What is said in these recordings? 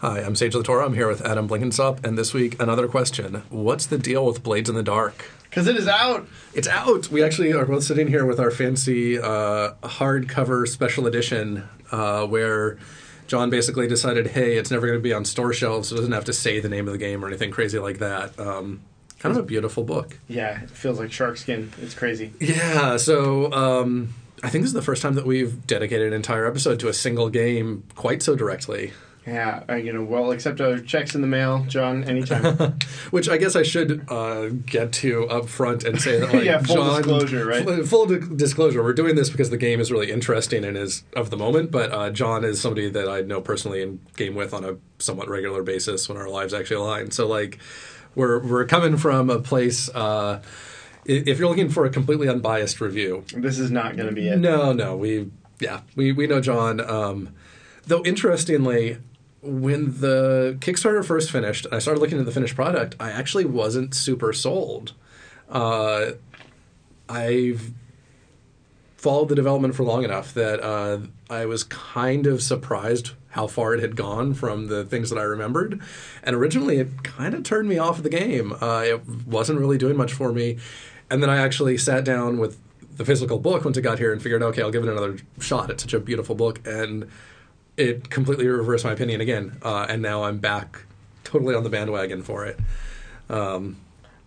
Hi, I'm Sage LaTorra. I'm here with Adam Blinkensop, and this week another question: What's the deal with Blades in the Dark? Because it is out. It's out. We actually are both sitting here with our fancy uh, hardcover special edition, uh, where John basically decided, hey, it's never going to be on store shelves, so it doesn't have to say the name of the game or anything crazy like that. Um, kind of a beautiful book. Yeah, it feels like shark skin. It's crazy. Yeah, so um, I think this is the first time that we've dedicated an entire episode to a single game quite so directly. Yeah, uh, you know, well, accept our checks in the mail, John, anytime. Which I guess I should uh, get to up front and say that, like, Yeah, full John, disclosure, right? Full, full di- disclosure. We're doing this because the game is really interesting and is of the moment. But uh, John is somebody that I know personally and game with on a somewhat regular basis when our lives actually align. So like, we're we're coming from a place. Uh, if you're looking for a completely unbiased review, this is not going to be it. no, no, we yeah, we we know John. Um, though interestingly, when the Kickstarter first finished, and I started looking at the finished product. I actually wasn't super sold. Uh, I've followed the development for long enough that uh, I was kind of surprised how far it had gone from the things that I remembered. And originally, it kind of turned me off the game. Uh, it wasn't really doing much for me. And then I actually sat down with the physical book once it got here and figured, okay, I'll give it another shot. It's such a beautiful book. And it completely reversed my opinion again. Uh, and now I'm back totally on the bandwagon for it. Um,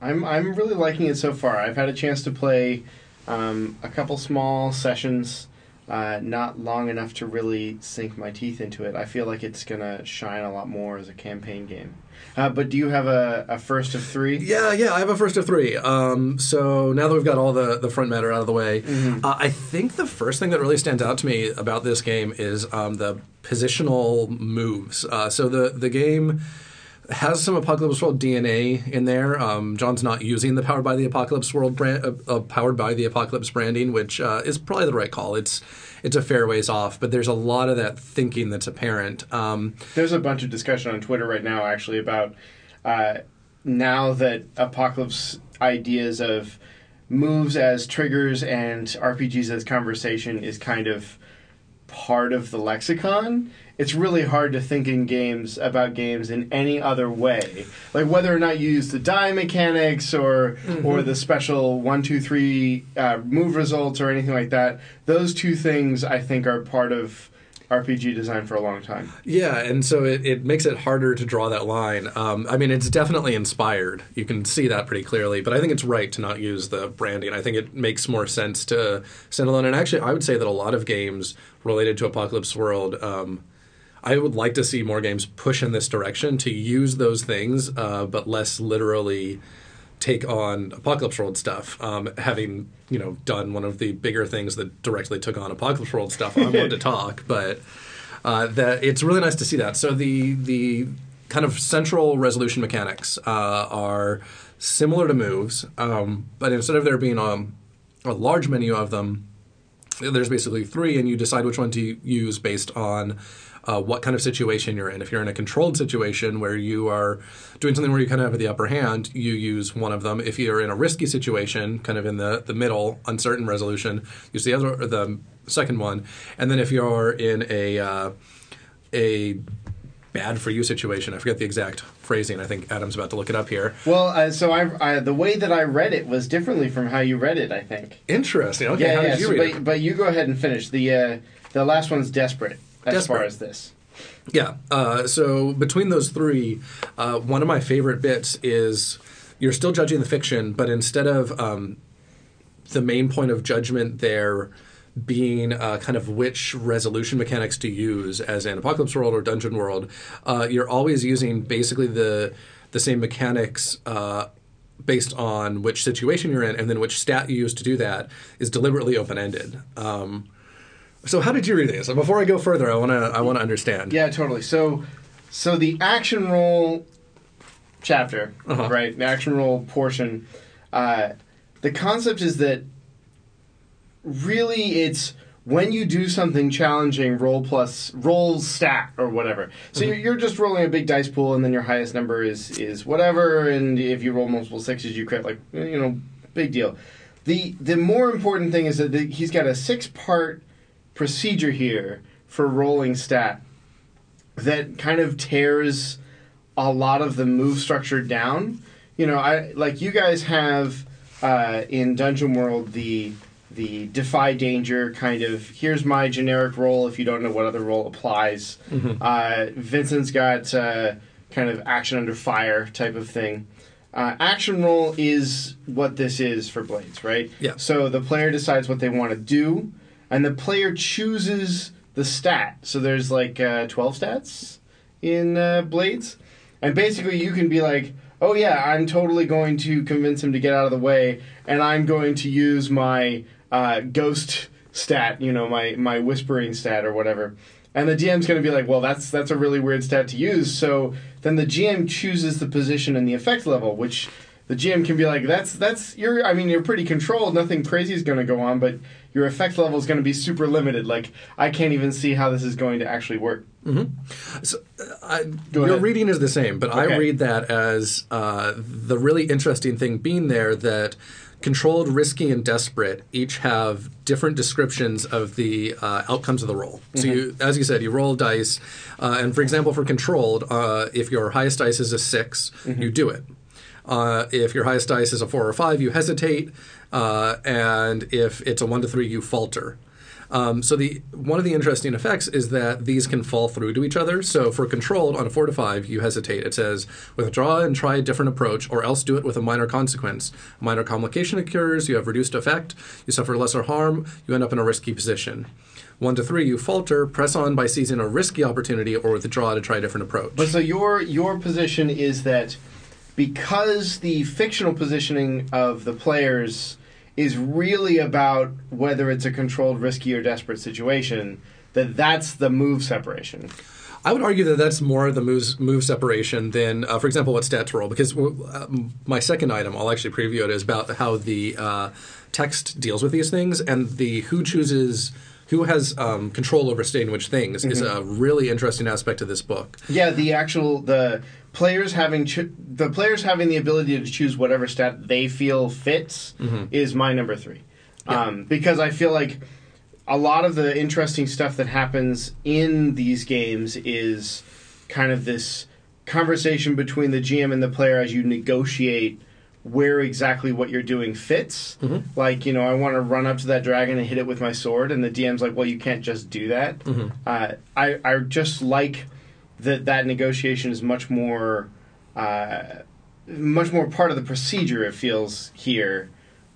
I'm I'm really liking it so far. I've had a chance to play um, a couple small sessions, uh, not long enough to really sink my teeth into it. I feel like it's gonna shine a lot more as a campaign game. Uh, but do you have a, a first of three? Yeah, yeah, I have a first of three. Um, so now that we've got all the, the front matter out of the way, uh, I think the first thing that really stands out to me about this game is um, the positional moves. Uh, so the the game has some Apocalypse World DNA in there. Um, John's not using the Powered by the Apocalypse World brand, uh, uh, Powered by the Apocalypse branding, which uh, is probably the right call. It's it's a fair ways off, but there's a lot of that thinking that's apparent. Um, There's a bunch of discussion on Twitter right now, actually, about uh, now that Apocalypse ideas of moves as triggers and RPGs as conversation is kind of part of the lexicon. It's really hard to think in games about games in any other way, like whether or not you use the die mechanics or or the special one two three uh, move results or anything like that. Those two things, I think, are part of RPG design for a long time. Yeah, and so it, it makes it harder to draw that line. Um, I mean, it's definitely inspired. You can see that pretty clearly, but I think it's right to not use the branding. I think it makes more sense to stand alone. And actually, I would say that a lot of games related to Apocalypse World, um, I would like to see more games push in this direction to use those things, uh, but less literally take on Apocalypse World stuff. Um, having you know done one of the bigger things that directly took on Apocalypse World stuff, I'm one to talk, but uh, that it's really nice to see that. So the the kind of central resolution mechanics uh, are similar to moves, um, but instead of there being a, a large menu of them, there's basically three, and you decide which one to use based on uh, what kind of situation you're in. If you're in a controlled situation where you are doing something where you kind of have the upper hand, you use one of them. If you're in a risky situation, kind of in the, the middle, uncertain resolution, use the other, the second one. And then if you're in a uh, a bad for you situation, I forget the exact phrasing. I think Adam's about to look it up here. Well, uh, so I, I the way that I read it was differently from how you read it. I think. Interesting. Okay, yeah, how yeah. did you so, read but, it? but you go ahead and finish the uh, the last one's desperate as far as this. Yeah. Uh, so between those three, uh, one of my favorite bits is you're still judging the fiction, but instead of um, the main point of judgment there being uh, kind of which resolution mechanics to use, as an Apocalypse World or Dungeon World, uh, you're always using basically the the same mechanics. Uh, Based on which situation you're in, and then which stat you use to do that is deliberately open ended. Um, so, how did you read this? So before I go further, I want to I want to understand. Yeah, totally. So, so the action roll chapter, Uh-huh. right? The action roll portion. Uh, the concept is that really it's when you do something challenging, roll plus roll stat or whatever. So you're, you're just rolling a big dice pool, and then your highest number is is whatever. And if you roll multiple sixes, you crit like you know, big deal. The the more important thing is that the, he's got a six part procedure here for rolling stat that kind of tears a lot of the move structure down. You know, I like you guys have uh, in Dungeon World the the defy danger kind of here's my generic role if you don't know what other role applies. Uh, Vincent's got uh, kind of action under fire type of thing. Uh, action roll is what this is for Blades, right? Yeah. So the player decides what they want to do, and the player chooses the stat. So there's like uh, 12 stats in uh, Blades. And basically, you can be like, oh, yeah, I'm totally going to convince him to get out of the way, and I'm going to use my uh, ghost stat, you know, my, my whispering stat or whatever. And the DM's going to be like, well, that's that's a really weird stat to use. So then the GM chooses the position and the effect level, which the GM can be like, that's that's you're. I mean, you're pretty controlled. Nothing crazy is going to go on, but your effect level is going to be super limited. Like I can't even see how this is going to actually work. So, I, your ahead. reading is the same, but I read that as uh, the really interesting thing being there that controlled, risky, and desperate each have different descriptions of the uh, outcomes of the roll. So, you, as you said, you roll dice, uh, and for example, for controlled, uh, if your highest dice is a 6 you do it. Uh, if your highest dice is a four or five, you hesitate, uh, and if it's a one to three, you falter. Um, so the one of the interesting effects is that these can fall through to each other. So for controlled on a four to five, you hesitate. It says withdraw and try a different approach, or else do it with a minor consequence. A minor complication occurs. You have reduced effect. You suffer lesser harm. You end up in a risky position. One to three, you falter. Press on by seizing a risky opportunity, or withdraw to try a different approach. But so your your position is that because the fictional positioning of the players is really about whether it's a controlled, risky, or desperate situation, that that's the move separation. I would argue that that's more the moves, move separation than, uh, for example, what stats roll. Because uh, my second item, I'll actually preview it, is about how the uh, text deals with these things and the who chooses. Who has um, control over stating which things is a really interesting aspect of this book. Yeah, the actual the players having ch- the players having the ability to choose whatever stat they feel fits is my number three, um, because I feel like a lot of the interesting stuff that happens in these games is kind of this conversation between the GM and the player as you negotiate where exactly what you're doing fits. Like, you know, I want to run up to that dragon and hit it with my sword, and the DM's like, well, you can't just do that. Uh, I, I just like that that negotiation is much more, uh, much more part of the procedure. It feels here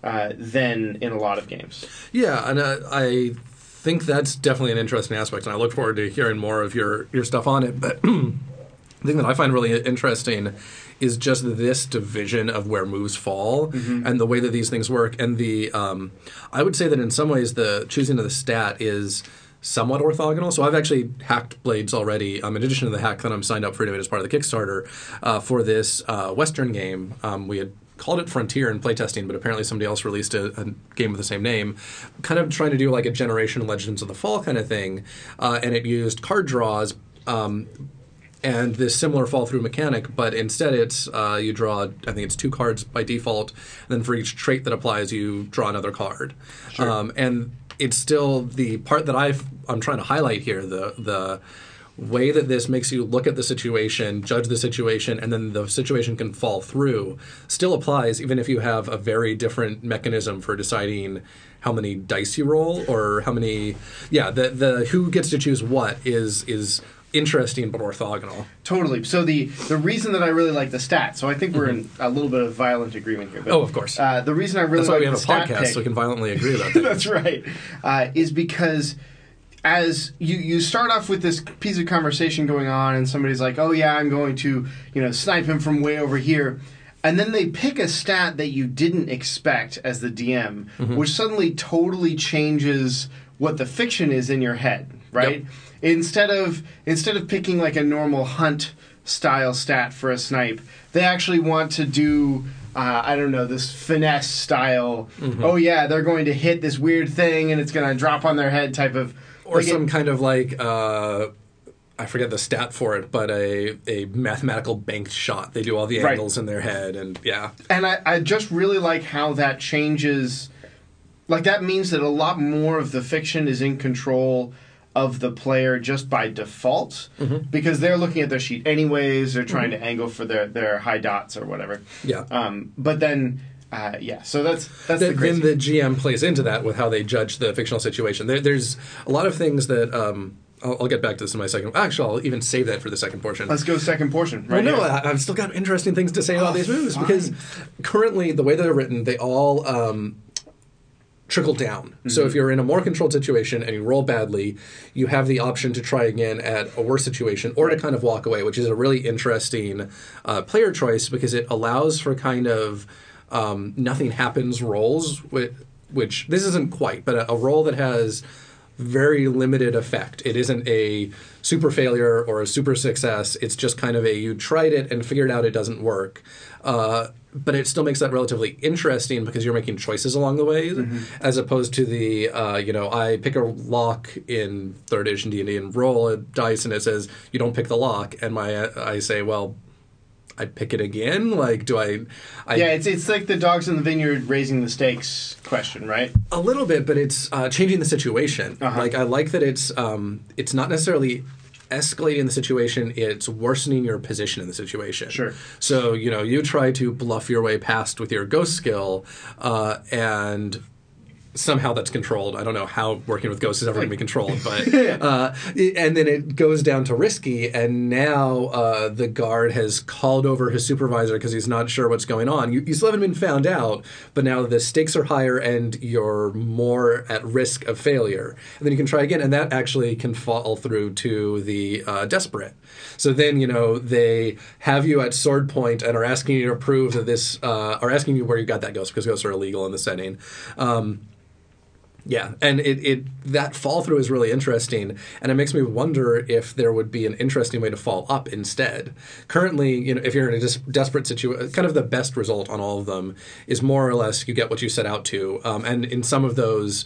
uh, than in a lot of games. Yeah, and uh, I think that's definitely an interesting aspect, and I look forward to hearing more of your, your stuff on it. But the thing that I find really interesting is just this division of where moves fall and the way that these things work. And the um, I would say that in some ways the choosing of the stat is somewhat orthogonal. So I've actually hacked Blades already. Um, in addition to the hack that I'm signed up for doing as part of the Kickstarter uh, for this uh, Western game, um, we had called it Frontier in playtesting, but apparently somebody else released a, a game with the same name, kind of trying to do like a Generation Legends of the Fall kind of thing, uh, and it used card draws. Um, and this similar fall through mechanic, but instead it's uh, you draw, I think it's two cards by default, and then for each trait that applies, you draw another card. Um, and it's still the part that I've, I'm trying to highlight here the the way that this makes you look at the situation, judge the situation, and then the situation can fall through still applies even if you have a very different mechanism for deciding how many dice you roll or how many yeah the the who gets to choose what is is interesting but orthogonal Totally. So the the reason that I really like the stat, so I think we're in a little bit of violent agreement here. But, Oh, of course. Uh, the reason I really that's why like we have the a podcast pick, so we can violently agree about that That's right. Uh, is because as you you start off with this piece of conversation going on, and somebody's like, "Oh yeah, I'm going to you know snipe him from way over here." And then they pick a stat that you didn't expect as the DM, Mm-hmm. which suddenly totally changes what the fiction is in your head, right? Yep. Instead of instead of picking like a normal hunt style stat for a snipe, they actually want to do uh, I don't know this finesse style. Mm-hmm. Oh yeah, they're going to hit this weird thing and it's going to drop on their head type of or like it- some kind of like uh, I forget the stat for it, but a a mathematical banked shot. They do all the Right. angles in their head, and yeah, and I, I just really like how that changes like that means that a lot more of the fiction is in control of the player just by default Mm-hmm. because they're looking at their sheet anyways. They're trying to angle for their, their high dots or whatever. Yeah. Um, but then, uh, yeah. So that's that's the Th- crazy. then the GM plays into that with how they judge the fictional situation. There, there's a lot of things that um, I'll, I'll get back to this in my second. Actually, I'll even save that for the second portion. Let's go second portion. well, Right no. I, I've still got interesting things to say about Oh, these moves fine. because currently the way they're written, they all um, trickle down. So Mm-hmm. if you're in a more controlled situation and you roll badly, you have the option to try again at a worse situation or to kind of walk away, which is a really interesting uh, player choice because it allows for kind of um, nothing happens rolls, which, which this isn't quite, but a, a roll that has very limited effect. It isn't a super failure or a super success. It's just kind of a you tried it and figured out it doesn't work. Uh, but it still makes that relatively interesting because you're making choices along the way, as opposed to the uh, you know I pick a lock in third edition D and D and roll a dice and it says you don't pick the lock, and my I say well. I pick it again. Like, do I? I yeah, it's it's like the dogs in the vineyard raising the stakes question, right? A little bit, but it's uh, changing the situation. Uh-huh. Like I like that it's um, it's not necessarily escalating the situation; it's worsening your position in the situation. Sure. So you know you try to bluff your way past with your ghost skill, uh, and somehow that's controlled. I don't know how working with ghosts is ever going to be controlled, but uh, and then it goes down to risky, and now uh, the guard has called over his supervisor because he's not sure what's going on. You, you still haven't been found out, but now the stakes are higher and you're more at risk of failure. And then you can try again, and that actually can fall through to the uh, desperate. So then you know they have you at sword point and are asking you to prove that this, uh, are asking you where you got that ghost because ghosts are illegal in the setting. Um, yeah, and it, it that fall through is really interesting, and it makes me wonder if there would be an interesting way to fall up instead. Currently, you know, if you're in a dis- desperate situation, kind of the best result on all of them is more or less you get what you set out to, um, and in some of those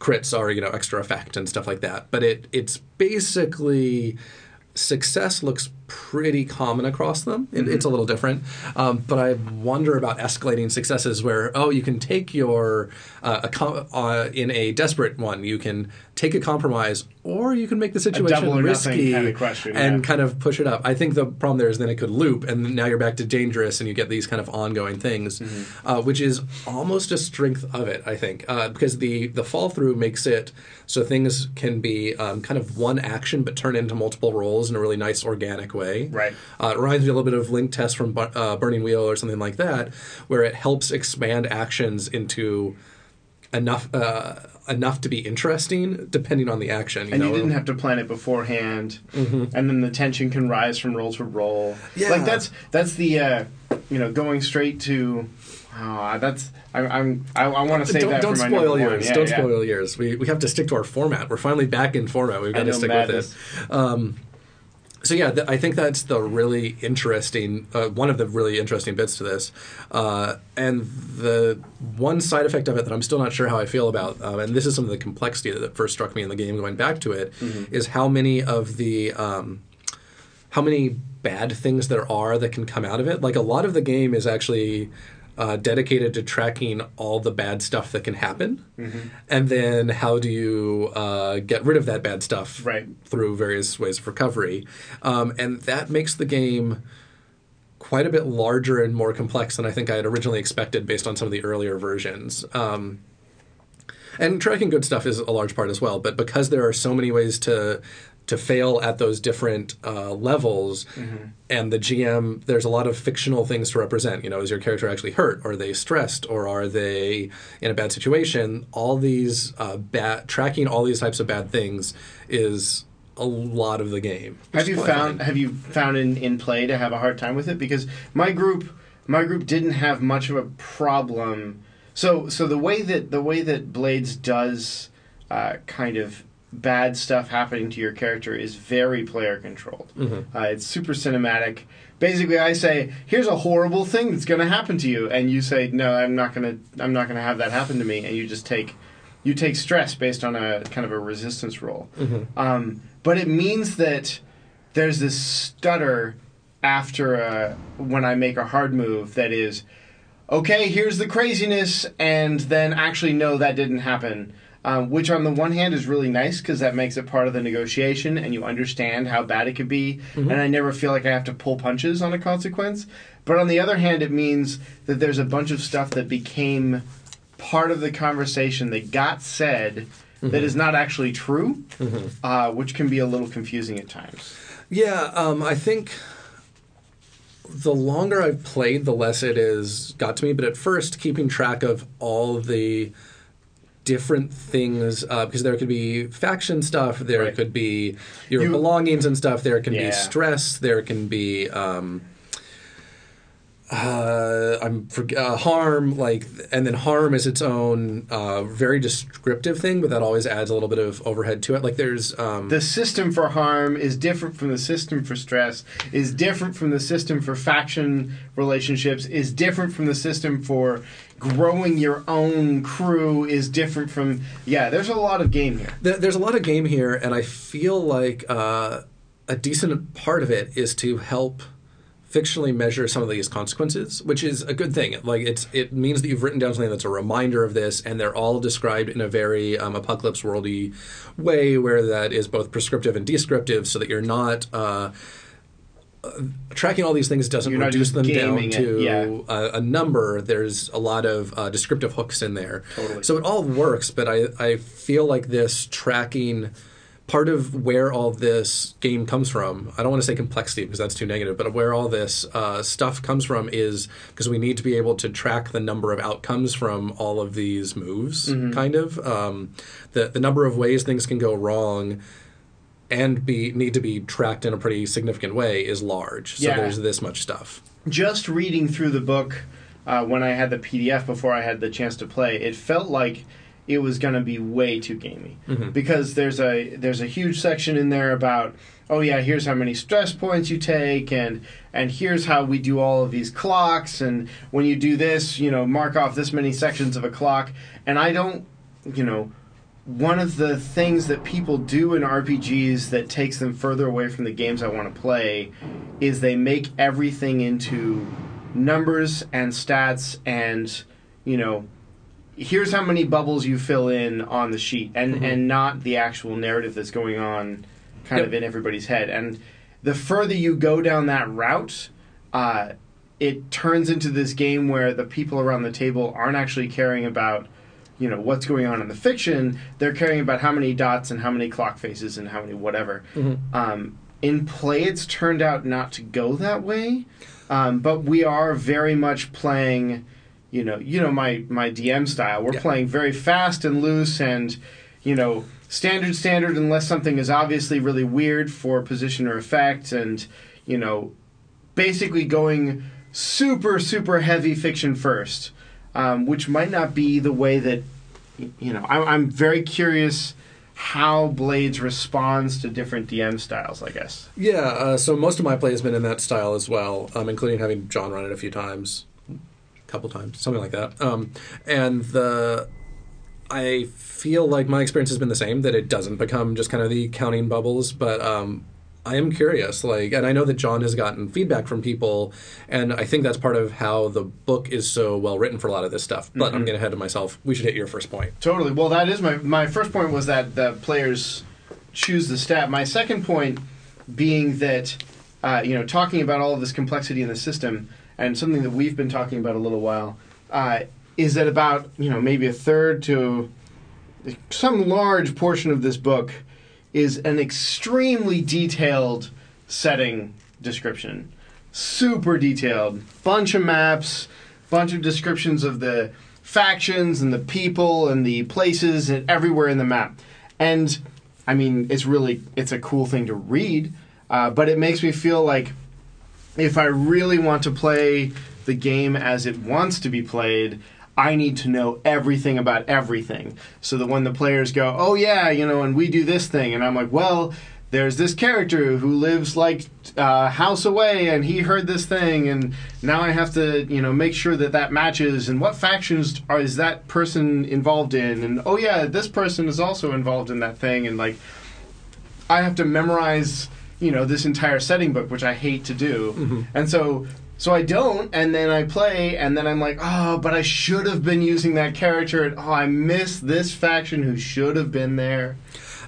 crits are you know extra effect and stuff like that. But it it's basically success looks pretty common across them. It, It's a little different, um, but I wonder about escalating successes where oh, you can take your uh, a com- uh, in a desperate one, you can take a compromise, or you can make the situation risky kind of question, and yeah. kind of push it up. I think the problem there is then it could loop, and now you're back to dangerous, and you get these kind of ongoing things, Mm-hmm. uh, which is almost a strength of it. I think uh, because the the fall through makes it so things can be um, kind of one action but turn into multiple roles in a really nice organic way. Right. Uh, it reminds me a little bit of Linked Test from uh, Burning Wheel or something like that, where it helps expand actions into enough uh, enough to be interesting, depending on the action. You And know? you didn't have to plan it beforehand, and then the tension can rise from roll to roll. Mm-hmm. Yeah. like that's that's the uh, you know going straight to. Oh, that's I, I'm I, I want to say don't that don't for spoil yours. Yeah, don't yeah. spoil yours. We we have to stick to our format. We're finally back in format. We've got to stick madness. with it. Um, so yeah, th- I think that's the really interesting, uh, one of the really interesting bits to this, uh, and the one side effect of it that I'm still not sure how I feel about, um, and this is some of the complexity that first struck me in the game going back to it, is Mm-hmm. how many of the um, how many bad things there are that can come out of it. Like a lot of the game is actually uh, dedicated to tracking all the bad stuff that can happen, Mm-hmm. and then how do you uh, get rid of that bad stuff Right. through various ways of recovery, um, and that makes the game quite a bit larger and more complex than I think I had originally expected based on some of the earlier versions. Um, and tracking good stuff is a large part as well, but because there are so many ways to to fail at those different uh, levels, and the GM, there's a lot of fictional things to represent. You know, is your character actually hurt? Are they stressed? Or are they in a bad situation? All these uh, bad tracking all these types of bad things is a lot of the game. Have you found have you found in, in play to have a hard time with it? Because my group my group didn't have much of a problem. So so the way that the way that Blades does uh, kind of bad stuff happening to your character is very player controlled. Uh, it's super cinematic. Basically, I say, "Here's a horrible thing that's going to happen to you," and you say, "No, I'm not going to. I'm not going to have that happen to me." And you just take you take stress based on a kind of a resistance roll. Um, but it means that there's this stutter after uh, when I make a hard move that is, okay, here's the craziness, and then actually, no, that didn't happen. Um, which on the one hand is really nice because that makes it part of the negotiation and you understand how bad it could be. And i never feel like i have to pull punches on a consequence. But on the other hand it means that there's a bunch of stuff that became part of the conversation that got said that is not actually true uh, which can be a little confusing at times. Yeah, um, I think the longer I've played, the less it has got to me. But at first, keeping track of all the different things, uh, because there could be faction stuff, there Right. could be your You- belongings and stuff, there can Yeah. be stress, there can be. Um, uh, I'm for, uh, harm like, and then harm is its own uh, very descriptive thing, but that always adds a little bit of overhead to it. Like there's um, the system for harm is different from the system for stress is different from the system for faction relationships is different from the system for growing your own crew is different from yeah there's a lot of game here There- There's a lot of game here, and I feel like uh, a decent part of it is to help fictionally measure some of these consequences, which is a good thing. Like it's it means that you've written down something that's a reminder of this, and they're all described in a very um, apocalypse worldy way, where that is both prescriptive and descriptive, so that you're not. Uh, Tracking all these things doesn't reduce them down it, to yeah. a, a number. There's a lot of uh, descriptive hooks in there. Totally. So it all works, but I, I feel like this tracking part of where all this game comes from i don't want to say complexity because that's too negative but where all this uh, stuff comes from is because we need to be able to track the number of outcomes from all of these moves kind of um, the, the number of ways things can go wrong and be need to be tracked in a pretty significant way is large. So Yeah. there's this much stuff. Just reading through the book uh, when I had the PDF before I had the chance to play, it felt like it was going to be way too gamey. Because there's a there's a huge section in there about oh yeah here's how many stress points you take and and here's how we do all of these clocks and when you do this you know mark off this many sections of a clock. And I don't you know one of the things that people do in RPGs that takes them further away from the games I want to play is they make everything into numbers and stats and you know here's how many bubbles you fill in on the sheet and and not the actual narrative that's going on kind Yep. of in everybody's head and the further you go down that route uh, it turns into this game where the people around the table aren't actually caring about you know what's going on in the fiction they're caring about how many dots and how many clock faces and how many whatever. Um, in play it's turned out not to go that way um, but we are very much playing you know you know my my dm style. We're Yeah. playing very fast and loose and you know standard standard unless something is obviously really weird for position or effect and you know basically going super super heavy fiction first um, which might not be the way that you know I'm, I'm very curious how blades responds to different dm styles i guess Yeah, uh, so most of my play has been in that style as well, um, including having John run it a few times, a couple times, something like that. Um, and the I feel like my experience has been the same that it doesn't become just kind of the counting bubbles, but um, I am curious. Like, and I know that John has gotten feedback from people, and I think that's part of how the book is so well written for a lot of this stuff. But I'm getting ahead of myself. We should hit your first point. Totally. Well, that is my my first point was that the players choose the stat. My second point being that uh, you know talking about all of this complexity in the system and something that we've been talking about a little while uh, is that about you know maybe a third to some large portion of this book is an extremely detailed setting description. Super detailed. Bunch of maps bunch of descriptions of the factions and the people and the places and everywhere in the map. And i mean it's really it's a cool thing to read uh, but it makes me feel like if i really want to play the game as it wants to be played I need to know everything about everything. So that when the players go, oh yeah, you know, and we do this thing, and I'm like, well, there's this character who lives like a house away, and he heard this thing, and now I have to, you know, make sure that that matches. And what factions are, is that person involved in? And oh yeah, this person is also involved in that thing, and like, I have to memorize, you know, this entire setting book, which I hate to do. Mm-hmm. And so So I don't, and then I play, and then I'm like, oh, but I should have been using that character, and oh, I miss this faction who should have been there.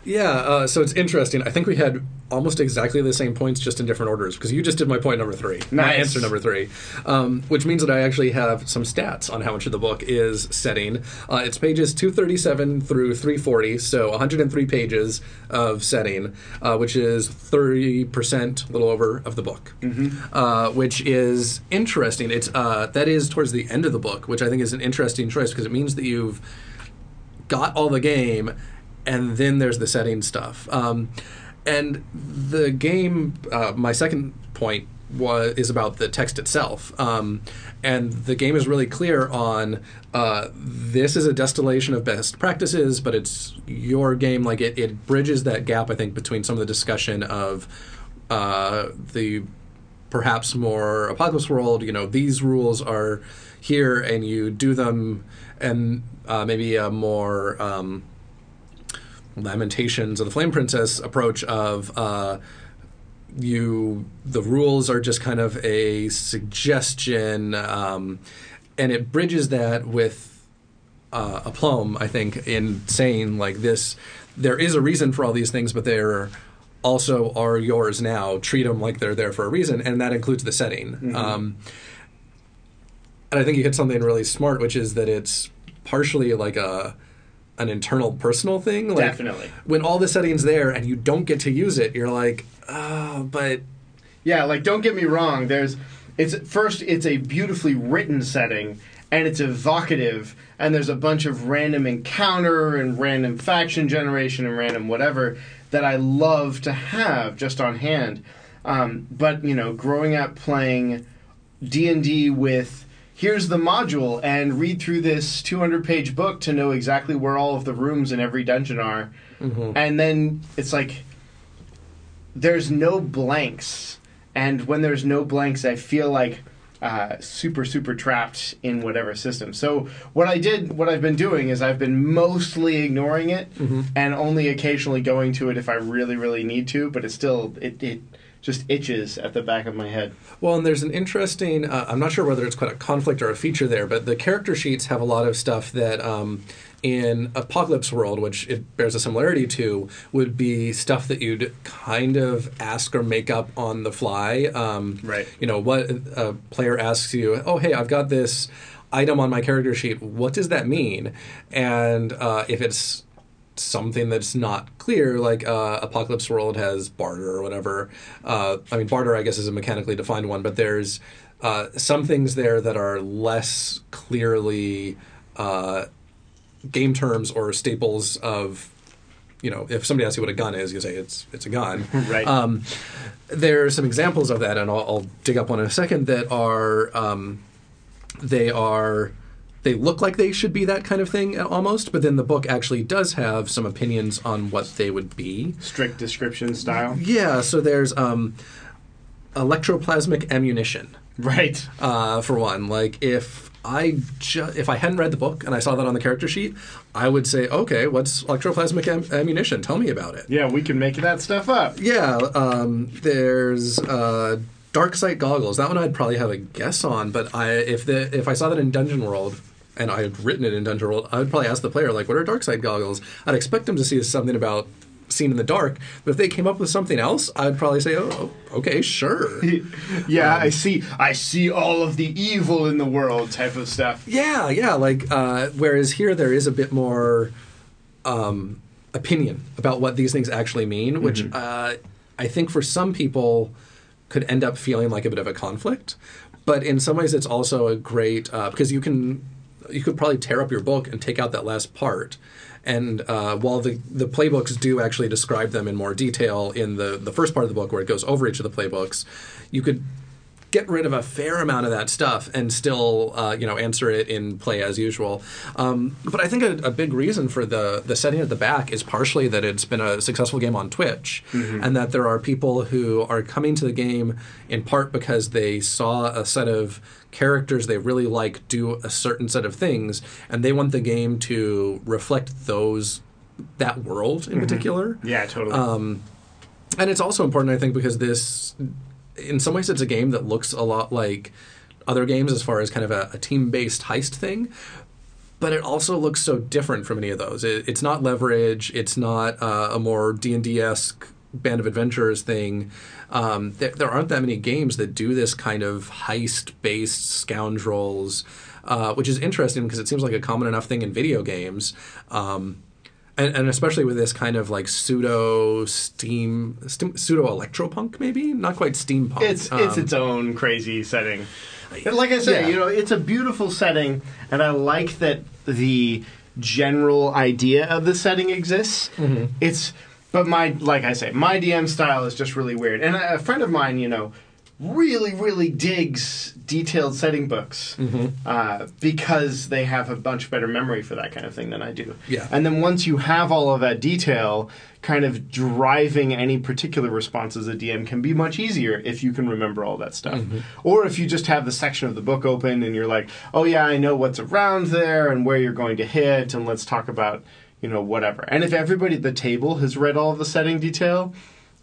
Yeah, uh, so it's interesting. I think we had almost exactly the same points, just in different orders, because you just did my point number three, my answer number three, um, which means that I actually have some stats on how much of the book is setting. Uh, it's pages 237 through 340, so 103 pages of setting, uh, which is 30%, a little over, of the book, uh, which is interesting. It's uh, That is towards the end of the book, which I think is an interesting choice, because it means that you've got all the game, and then there's the setting stuff. Um, and the game, uh, my second point was is about the text itself, um, and the game is really clear on uh, this is a distillation of best practices, but it's your game. Like it, it bridges that gap, I think, between some of the discussion of uh, the perhaps more apocalypse world you know these rules are here and you do them and uh, maybe a more um, lamentations of the flame princess approach of uh, you the rules are just kind of a suggestion um, and it bridges that with uh, aplomb i think in saying like this there is a reason for all these things but they're also are yours now. Treat them like they're there for a reason and that includes the setting. Um, and i think you hit something really smart which is that it's partially like a an internal personal thing like Definitely. when all the settings there and you don't get to use it you're like oh but Yeah, like don't get me wrong. There's, it's first, it's a beautifully written setting, and it's evocative, and there's a bunch of random encounter and random faction generation and random whatever that I love to have just on hand. Um, but you know, growing up playing D and D with here's the module and read through this 200 page book to know exactly where all of the rooms in every dungeon are, and then it's like there's no blanks. And when there's no blanks i feel like uh, super super trapped in whatever system. So what i did what i've been doing is i've been mostly ignoring it and only occasionally going to it if i really really need to but it's still it, it just itches at the back of my head Well, and there's an interesting. Uh, I'm not sure whether it's quite a conflict or a feature there, but the character sheets have a lot of stuff that. Um, in Apocalypse World, which it bears a similarity to, would be stuff that you'd kind of ask or make up on the fly. Um, Right. You know, what a player asks you, oh, hey, I've got this item on my character sheet. What does that mean? And uh, if it's something that's not clear, like uh, Apocalypse World has barter or whatever. Uh, I mean, barter, I guess, is a mechanically defined one, but there's uh, some things there that are less clearly uh, game terms or staples of. You know, if somebody asks you what a gun is, you say it's it's a gun. Right. Um, there are some examples of that, and I'll, I'll dig up one in a second. That are um, they are they look like they should be that kind of thing almost, but then the book actually does have some opinions on what they would be. strict description style Yeah, so there's um, electroplasmic ammunition. right Uh, for one, like if I ju- if I hadn't read the book and I saw that on the character sheet, I would say, okay, what's electroplasmic am- ammunition? Tell me about it. yeah we can make that stuff up Yeah, um, there's uh, dark sight goggles. That one I'd probably have a guess on, but I if the if I saw that in Dungeon World and I had written it in Dungeon World, I would probably ask the player like, "What are dark sight goggles?" I'd expect them to see something about seen in the dark, but if they came up with something else, I'd probably say, "Oh, okay, sure." yeah i see i see all of the evil in the world type of stuff Yeah, yeah. Like uh, whereas here there is a bit more um, opinion about what these things actually mean, which uh, I think for some people could end up feeling like a bit of a conflict. But in some ways, it's also a great uh, because you can you could probably tear up your book and take out that last part. And uh, while the, the playbooks do actually describe them in more detail in the, the first part of the book where it goes over each of the playbooks, you could get rid of a fair amount of that stuff and still uh, you know answer it in play as usual. Um, but I think a, a big reason for the the setting at the back is partially that it's been a successful game on Twitch, and that there are people who are coming to the game in part because they saw a set of characters they really like do a certain set of things, and they want the game to reflect those that world in particular. Yeah totally. And it's also important, I think, because this in some ways it's a game that looks a lot like other games as far as kind of a, a team-based heist thing but it also looks so different from any of those. It, it's not leverage it's not uh, a more d&d-esque band of adventurers thing. Um, there, there aren't that many games that do this kind of heist-based scoundrels uh, which is interesting because it seems like a common enough thing in video games. Um, and, and especially with this kind of like pseudo steam, steam pseudo electropunk maybe not quite steampunk It's it's Um, its own crazy setting. Like I said, Yeah. you know, it's a beautiful setting, and I like that the general idea of the setting exists. Mm-hmm. It's, but my like I say, my DM style is just really weird. And a, a friend of mine, you know, really really digs detailed setting books Mm-hmm. uh, because they have a bunch better memory for that kind of thing than I do. Yeah. And then once you have all of that detail, kind of driving any particular response as a DM can be much easier if you can remember all that stuff. Or if you just have the section of the book open and you're like, oh yeah, I know what's around there and where you're going to hit, and let's talk about, you know, whatever. And if everybody at the table has read all of the setting detail,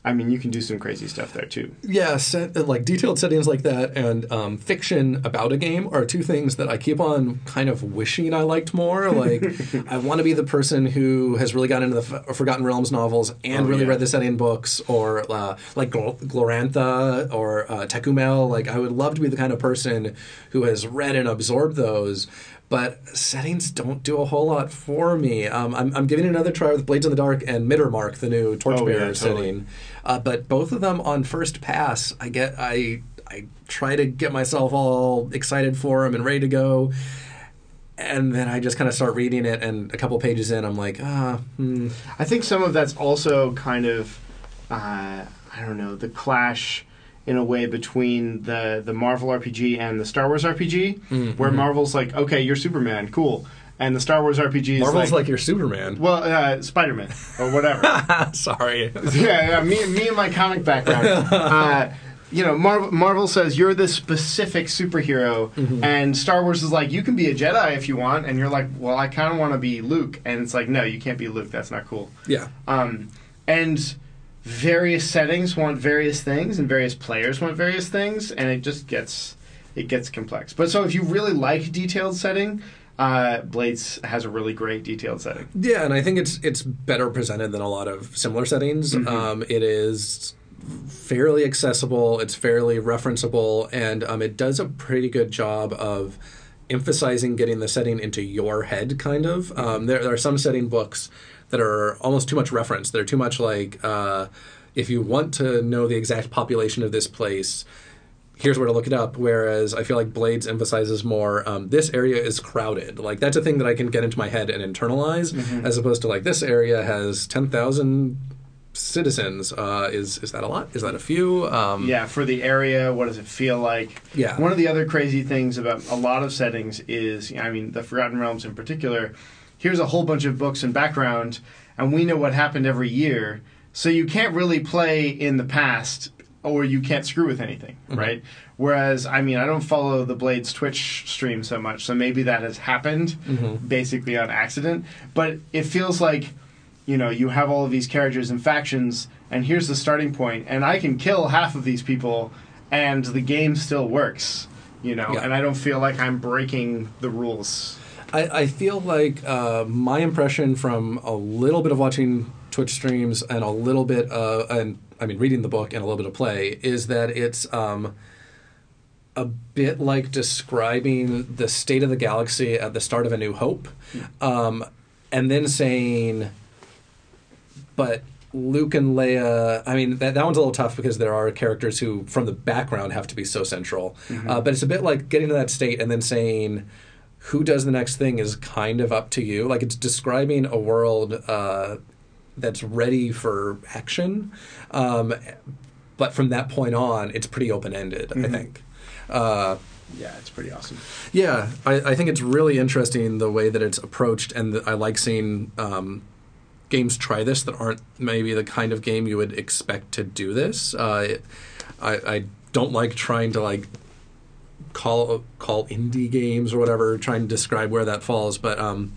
I mean, you can do some crazy stuff there too. Yeah, set, like detailed settings like that and um, fiction about a game are two things that I keep on kind of wishing I liked more. Like, I want to be the person who has really gotten into the F- Forgotten Realms novels and Oh, really yeah. read the setting books, or uh, like Glor- Glorantha or uh, Tékumel. Like, I would love to be the kind of person who has read and absorbed those. But settings don't do a whole lot for me. Um, I'm, I'm giving it another try with Blades in the Dark and Middarmark, the new Torchbearer Oh, yeah, totally. setting. Uh, but both of them on first pass, I get I I try to get myself all excited for them and ready to go, and then I just kind of start reading it, and a couple pages in, I'm like, ah, hmm. I think some of that's also kind of, uh, I don't know, the clash in a way between the the Marvel RPG and the Star Wars RPG, Mm, where. Marvel's like, okay, you're Superman, cool, and the Star Wars RPG is Marvel's like, like, your Superman. well, uh, Spider Man or whatever. Sorry. yeah, yeah, me, me and my comic background. Uh, you know, Marvel, Marvel says you're this specific superhero, Mm-hmm. and Star Wars is like, you can be a Jedi if you want, and you're like, well, I kind of want to be Luke, and it's like, no, you can't be Luke. That's not cool. Yeah. Um, and various settings want various things, and various players want various things, and it just gets it gets complex. But so if you really like detailed setting, uh, Blades has a really great detailed setting. Yeah, and I think it's it's better presented than a lot of similar settings. Mm-hmm. Um, it is fairly accessible, it's fairly referenceable, and um, it does a pretty good job of emphasizing getting the setting into your head. Kind of. Mm-hmm. Um, there, there are some setting books that are almost too much reference. They're too much like uh, if you want to know the exact population of this place here's where to look it up. Whereas I feel like Blades emphasizes more um, this area is crowded. Like that's a thing that I can get into my head and internalize, Mm-hmm. as opposed to like this area has ten thousand citizens. Uh, is is that a lot? Is that a few? Um, Yeah, for the area, what does it feel like? Yeah. One of the other crazy things about a lot of settings is, I mean, the Forgotten Realms in particular. Here's a whole bunch of books and background, and we know what happened every year. So you can't really play in the past, or you can't screw with anything, mm-hmm. right? Whereas, I mean, I don't follow the Blades Twitch stream so much, so maybe that has happened mm-hmm. basically on accident. But it feels like you know, you have all of these characters and factions, and here's the starting point, and I can kill half of these people, and the game still works, you know, Yeah. and I don't feel like I'm breaking the rules. I, I feel like uh, my impression from a little bit of watching Twitch streams and a little bit, uh, and I mean, reading the book and a little bit of play, is that it's um, a bit like describing the state of the galaxy at the start of A New Hope, um, and then saying, but Luke and Leia, I mean, that, that one's a little tough because there are characters who, from the background, have to be so central. Uh, but it's a bit like getting to that state and then saying, who does the next thing is kind of up to you. Like it's describing a world uh, that's ready for action. Um, but from that point on, it's pretty open ended, I think. Uh, Yeah, it's pretty awesome. yeah, I, I think it's really interesting the way that it's approached, and th- I like seeing um, games try this that aren't maybe the kind of game you would expect to do this. Uh, I, I don't like trying to like call call indie games or whatever, trying to describe where that falls, but um,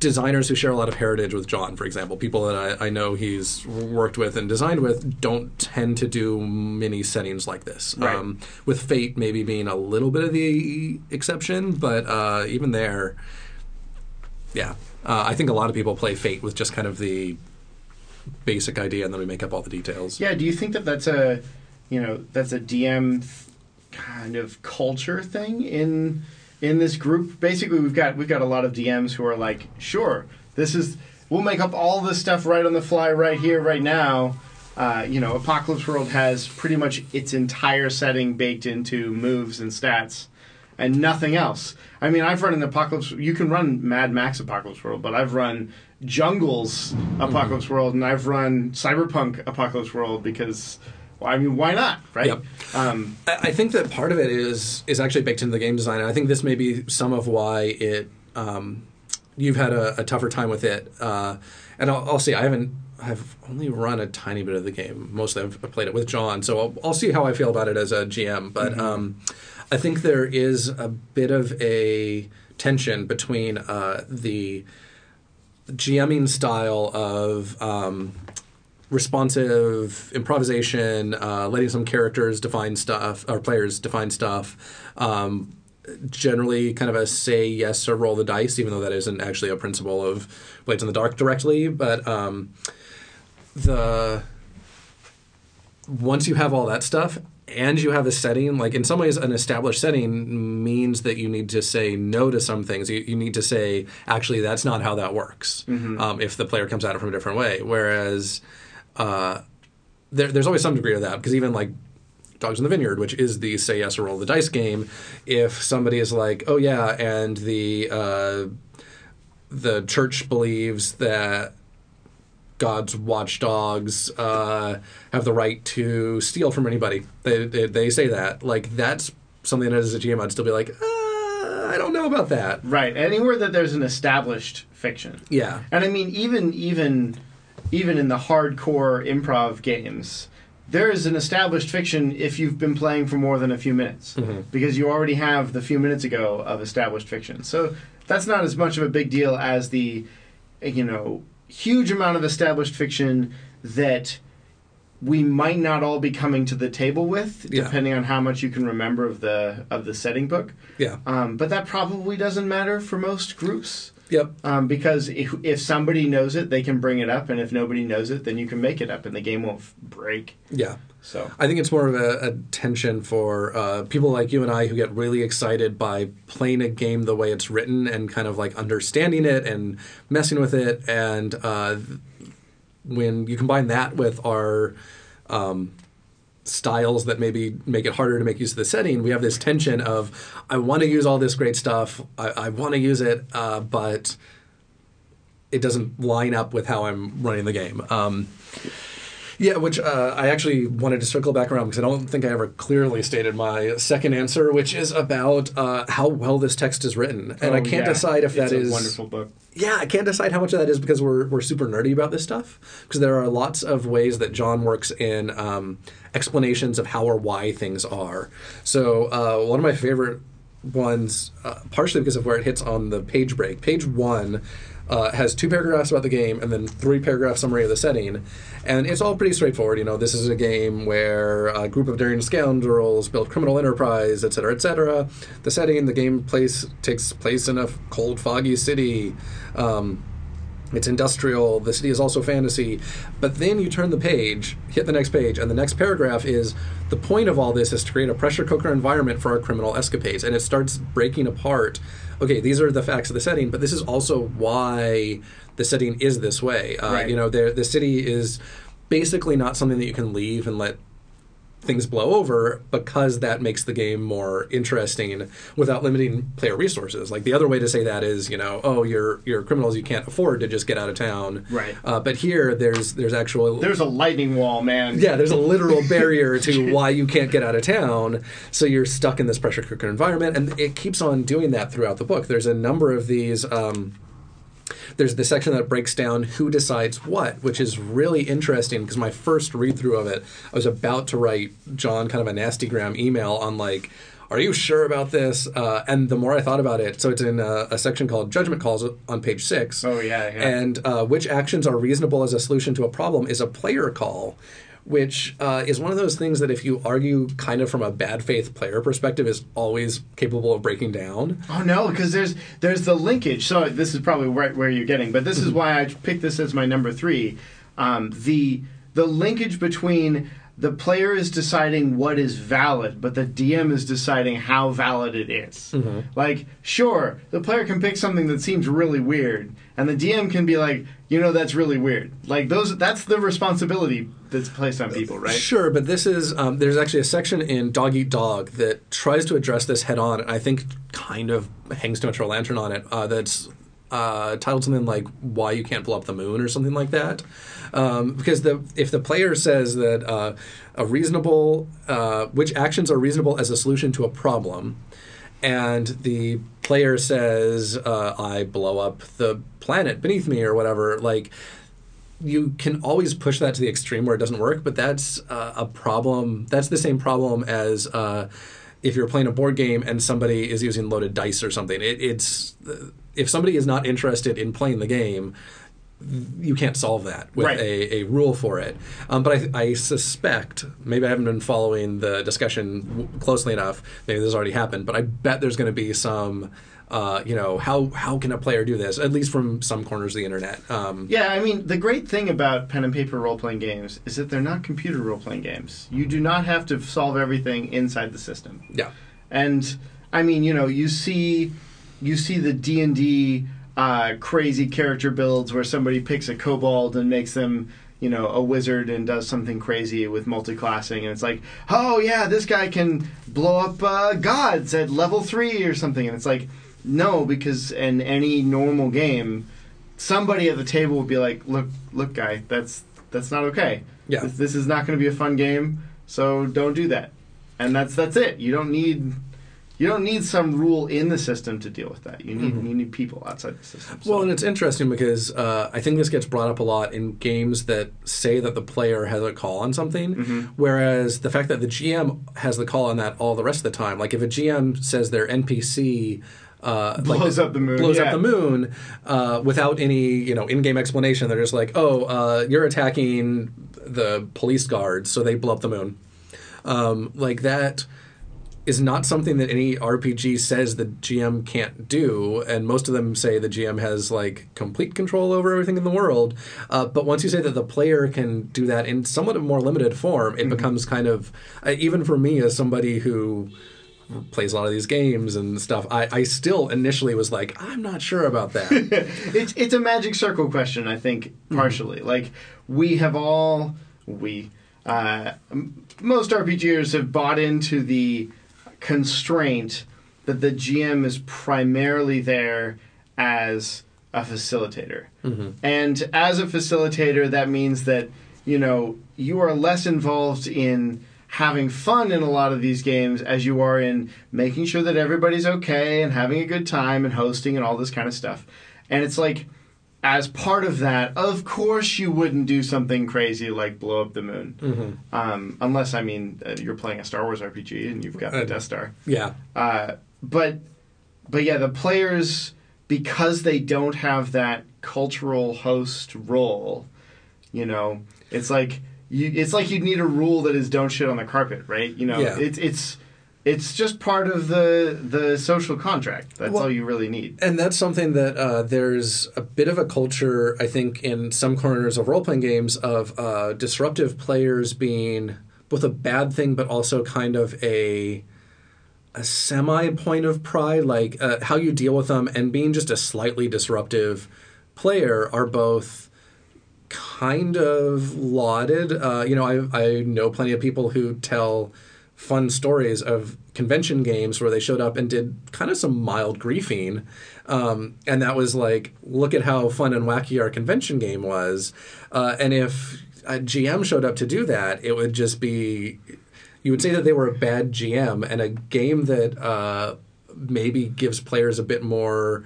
designers who share a lot of heritage with John, for example, people that I, I know he's worked with and designed with, don't tend to do many settings like this. Right. Um, with Fate maybe being a little bit of the exception, but uh, even there, yeah, uh, I think a lot of people play Fate with just kind of the basic idea, and then we make up all the details. Yeah, do you think that that's a, you know, that's a DM kind of culture thing in in this group? Basically, we've got we've got a lot of DMs who are like, sure, this is we'll make up all this stuff right on the fly, right here, right now. Uh, you know, Apocalypse World has pretty much its entire setting baked into moves and stats, and nothing else. I mean, I've run an Apocalypse. You can run Mad Max Apocalypse World, but I've run Jungles Apocalypse World, and I've run Cyberpunk Apocalypse World because, well, I mean, why not, right? Yep. Um, I I think that part of it is is actually baked into the game design, and I think this may be some of why it um, you've had a, a tougher time with it. Uh, and I'll, I'll see. I haven't. I've only run a tiny bit of the game. Mostly, I've played it with John, so I'll, I'll see how I feel about it as a GM. But um, I think there is a bit of a tension between uh, the GMing style of um, responsive improvisation, uh, letting some characters define stuff or players define stuff. Um, generally, kind of a say yes or roll the dice, even though that isn't actually a principle of Blades in the Dark directly. But um, the once you have all that stuff and you have a setting, like in some ways, an established setting means that you need to say no to some things. You, you need to say, actually, that's not how that works. Um, if the player comes at it from a different way, whereas uh, there, there's always some degree of that because even like Dogs in the Vineyard, which is the say yes or roll the dice game, if somebody is like, oh yeah, and the uh, the church believes that God's watchdogs uh, have the right to steal from anybody. They, they they say that like that's something that as a GM I'd still be like, uh, I don't know about that. right. Anywhere that there's an established fiction. Yeah, And I mean, even even even in the hardcore improv games, there is an established fiction if you've been playing for more than a few minutes, because you already have the few minutes ago of established fiction. So that's not as much of a big deal as the, you know, huge amount of established fiction that we might not all be coming to the table with, Yeah. depending on how much you can remember of the of the setting book. yeah, Um, but that probably doesn't matter for most groups. Yep. Um, because if, if somebody knows it, they can bring it up, and if nobody knows it, then you can make it up, and the game won't f- break. Yeah. So I think it's more of a, a tension for uh, people like you and I who get really excited by playing a game the way it's written and kind of like understanding it and messing with it. And uh, when you combine that with our um, styles that maybe make it harder to make use of the setting, we have this tension of I want to use all this great stuff, I, I want to use it, uh, but it doesn't line up with how I'm running the game. Um, yeah, which uh, I actually wanted to circle back around because I don't think I ever clearly stated my second answer, which is about uh, how well this text is written, and I Oh, can't yeah. decide if that a is wonderful book. yeah, I can't decide how much of that is because we're we're super nerdy about this stuff. Because there are lots of ways that John works in um, explanations of how or why things are. So uh, one of my favorite ones, uh, partially because of where it hits on the page break. Page one. Uh, has two paragraphs about the game and then three paragraph summary of the setting, and it's all pretty straightforward. You know, this is a game where a group of daring scoundrels build criminal enterprise, etc., cetera, et cetera. The setting, the game place takes place in a cold, foggy city. Um, it's industrial. The city is also fantasy. But then you turn the page, hit the next page, and the next paragraph is the point of all this is to create a pressure cooker environment for our criminal escapades. And it starts breaking apart. Okay, these are the facts of the setting, but this is also why the setting is this way. Uh, Right. You know, the city is basically not something that you can leave and let things blow over because that makes the game more interesting without limiting player resources. Like the other way to say that is, you know, oh, you're you're criminals, you can't afford to just get out of town. Right. Uh, but here, there's there's actual There's a lightning wall, man. yeah, there's a literal barrier to why you can't get out of town. So you're stuck in this pressure cooker environment, and it keeps on doing that throughout the book. There's a number of these. Um, there's the section that breaks down who decides what, which is really interesting because my first read through of it, I was about to write John kind of a nasty gram email on like are you sure about this? Uh, and the more I thought about it, so it's in a, a, section called Judgment Calls on page six. Oh, yeah. yeah. And uh, which actions are reasonable as a solution to a problem is a player call, which uh, is one of those things that if you argue kind of from a bad faith player perspective is always capable of breaking down. Oh, no, because there's, there's the linkage. So this is probably right where you're getting, but this is mm-hmm. why I picked this as my number three. Um, the, the linkage between the player is deciding what is valid, but the DM is deciding how valid it is. Mm-hmm. Like, sure, the player can pick something that seems really weird, and the DM can be like, you know, that's really weird. Like those, that's the responsibility that's placed on people, right? Sure, but this is um, there's actually a section in Dog Eat Dog that tries to address this head on, and I think kind of hangs too much of a lantern on it. Uh, that's uh, titled something like "Why You Can't Blow Up the Moon" or something like that. Um, because the if the player says that uh, a reasonable uh, which actions are reasonable as a solution to a problem, and the player says uh, I blow up the planet beneath me or whatever, like you can always push that to the extreme where it doesn't work, but that's uh, a problem. That's the same problem as uh, if you're playing a board game and somebody is using loaded dice or something. It, it's if somebody is not interested in playing the game, you can't solve that with right. a, a rule for it. Um, but I, I, suspect, maybe I haven't been following the discussion w- closely enough. Maybe this has already happened, but I bet there's going to be some. Uh, you know how how can a player do this? At least from some corners of the internet. Um, yeah, I mean the great thing about pen and paper role playing games is that they're not computer role playing games. You do not have to solve everything inside the system. Yeah, and I mean you know you see you see the D and D uh, crazy character builds where somebody picks a kobold and makes them you know a wizard and does something crazy with multi-classing. And it's like oh yeah this guy can blow up uh, gods at level three or something. And it's like no because in any normal game somebody at the table would be like look look guy that's that's not okay. Yeah. This, this is not going to be a fun game so don't do that. And that's that's it. You don't need you don't need some rule in the system to deal with that. You need mm-hmm. you need people outside the system. So. Well, and it's interesting because uh, I think this gets brought up a lot in games that say that the player has a call on something, mm-hmm. whereas the fact that the GM has the call on that all the rest of the time. Like if a GM says their NPC. Uh, blows like, up the moon. Blows yeah. up the moon uh, without any you know in-game explanation. They're just like, oh, uh, you're attacking the police guards, so they blow up the moon. Um, like that is not something that any RPG says the GM can't do, and most of them say the GM has like complete control over everything in the world. Uh, but once you say that the player can do that in somewhat of a more limited form, it mm-hmm. becomes kind of uh, even for me as somebody who plays a lot of these games and stuff. I, I still initially was like, I'm not sure about that. it's it's a magic circle question, I think, mm-hmm. partially. Mm-hmm. Like we have all we uh, most RPGers have bought into the constraint that the GM is primarily there as a facilitator. Mm-hmm. And as a facilitator, that means that, you know, you are less involved in having fun in a lot of these games as you are in making sure that everybody's okay and having a good time and hosting and all this kind of stuff. And it's like, as part of that, of course you wouldn't do something crazy like blow up the moon, mm-hmm. um, unless I mean uh, you're playing a Star Wars RPG and you've got the uh, Death Star. Yeah. Uh, but but yeah, the players because they don't have that cultural host role, you know, it's like you, it's like you'd need a rule that is don't shit on the carpet, right? You know, yeah. it's it's it's just part of the the social contract. That's well, all you really need. And that's something that uh, there's a bit of a culture, I think, in some corners of role playing games of uh, disruptive players being both a bad thing, but also kind of a a semi point of pride, like uh, how you deal with them, and being just a slightly disruptive player are both kind of lauded. Uh, you know, I I know plenty of people who tell fun stories of convention games where they showed up and did kind of some mild griefing. Um, and that was like, look at how fun and wacky our convention game was. Uh, and if a GM showed up to do that, it would just be, you would say that they were a bad GM and a game that uh, maybe gives players a bit more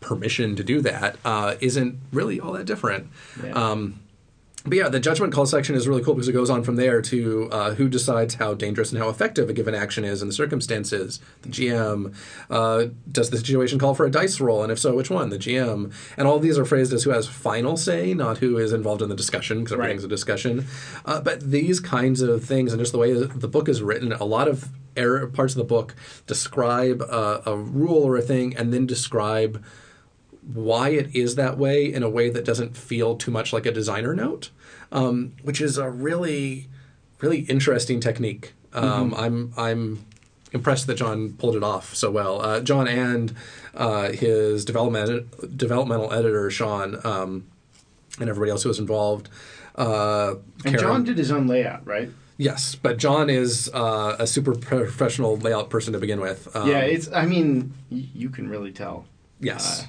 permission to do that uh, isn't really all that different. Yeah. Um, but yeah, the judgment call section is really cool because it goes on from there to uh, who decides how dangerous and how effective a given action is in the circumstances. The GM. Uh, does the situation call for a dice roll? And if so, which one? The GM. And all of these are phrased as who has final say, not who is involved in the discussion, because everything's Right. a discussion. Uh, but these kinds of things, and just the way the book is written, a lot of error, parts of the book describe uh, a rule or a thing and then describe why it is that way in a way that doesn't feel too much like a designer note, um, which is a really, really interesting technique. Um, I'm I'm impressed that John pulled it off so well. Uh, John and uh, his development developmental editor Sean um, and everybody else who was involved. Uh, And Karen- John did his own layout, right? Yes, but John is uh, a super professional layout person to begin with. Um, yeah, it's. I mean, y- you can really tell. yes.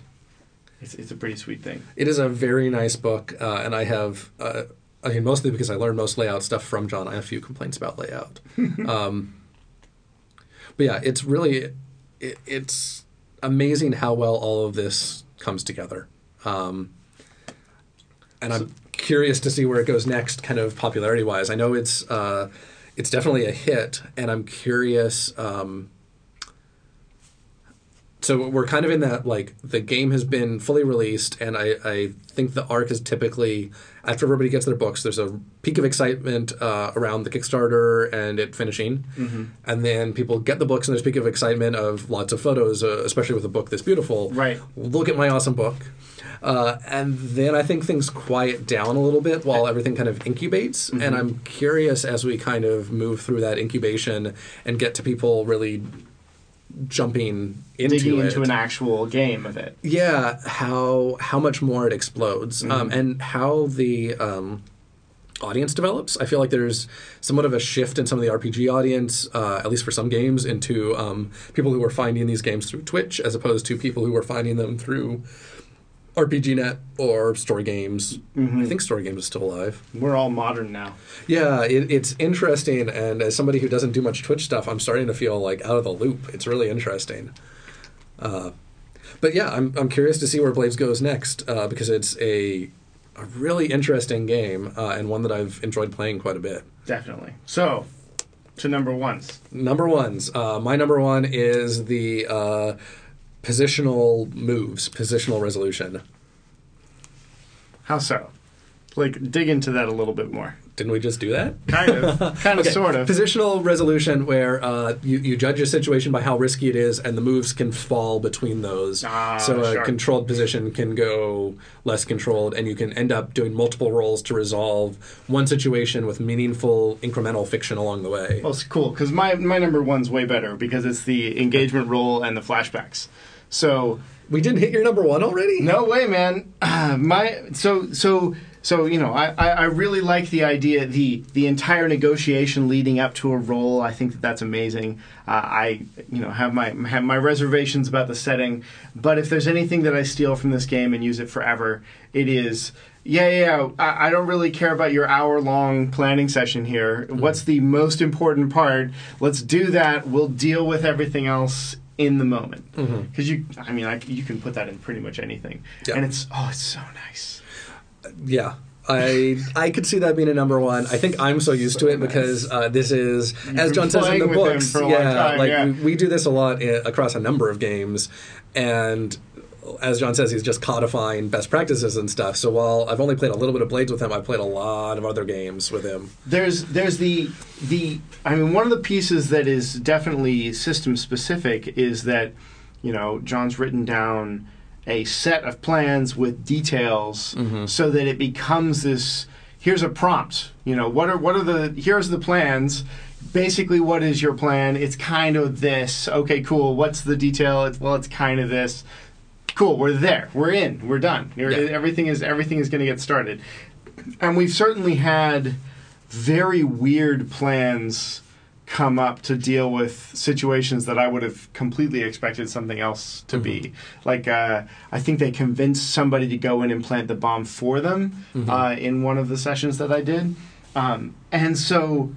It's it's a pretty sweet thing. It is a very nice book, uh, and I have, uh, I mean, mostly because I learned most layout stuff from John. I have a few complaints about layout. um, but yeah, it's really, it, it's amazing how well all of this comes together. Um, and I'm curious to see where it goes next, kind of popularity wise. I know it's, uh, it's definitely a hit, and I'm curious. Um, so we're kind of in that like the game has been fully released and I, I think the arc is typically after everybody gets their books there's a peak of excitement uh, around the kickstarter and it finishing. And then people get the books and there's a peak of excitement of lots of photos uh, especially with a book this beautiful. Right. look at my awesome book. Uh, and then I think things quiet down a little bit while everything kind of incubates. And I'm curious as we kind of move through that incubation and get to people really jumping into Digging it. into an actual game of it. yeah, how how much more it explodes, um, Mm-hmm. and how the um, audience develops. I feel like there's somewhat of a shift in some of the RPG audience, uh, at least for some games, into um, people who are finding these games through Twitch as opposed to people who are finding them through RPGNet or Story Games. Mm-hmm. I think Story Games is still alive. We're all modern now. Yeah, it, it's interesting, and as somebody who doesn't do much Twitch stuff, I'm starting to feel like out of the loop. It's really interesting. Uh, but yeah, I'm I'm curious to see where Blades goes next uh, because it's a a really interesting game uh, and one that I've enjoyed playing quite a bit. Definitely. So, to number ones. Number ones, uh, my number one is the uh, positional moves, positional resolution. How so? Like, dig into that a little bit more. Didn't we just do that? Kind of. kind of, Okay, sort of. Positional resolution, where uh, you, you judge a situation by how risky it is, and the moves can fall between those. Ah, so a sure. controlled position can go less controlled, and you can end up doing multiple rolls to resolve one situation with meaningful incremental fiction along the way. Well, it's cool because my my number one's way better because it's the engagement roll and the flashbacks. So we didn't hit your number one already? no way, man. Ah, my so so so you know I, I I really like the idea the the entire negotiation leading up to a roll I think that that's amazing. Uh, I you know have my have my reservations about the setting, but if there's anything that I steal from this game and use it forever, it is. Yeah, yeah, yeah. I, I don't really care about your hour long planning session here. What's the most important part? Let's do that. We'll deal with everything else in the moment. Mm-hmm. Because you, I mean, I, you can put that in pretty much anything, Yeah. and it's oh, it's so nice. Uh, yeah. I I could see that being a number one. I think I'm so used to it nice. because uh, this is, You've as John says in the books, for a long yeah, time, like yeah. We, we do this a lot i across a number of games, and as John says, he's just codifying best practices and stuff. So while I've only played a little bit of Blades with him, I've played a lot of other games with him. There's there's the the I mean one of the pieces that is definitely system specific is that you know John's written down a set of plans with details mm-hmm. so that it becomes this here's a prompt you know what are what are the here's the plans. Basically what is your plan? It's kind of this. Okay cool. What's the detail? It's well it's kind of this cool we're there we're in we're done Yeah. everything is everything is going to get started and we've certainly had very weird plans come up to deal with situations that I would have completely expected something else to be. Like, uh, I think they convinced somebody to go in and plant the bomb for them uh, in one of the sessions that I did. Um, and so,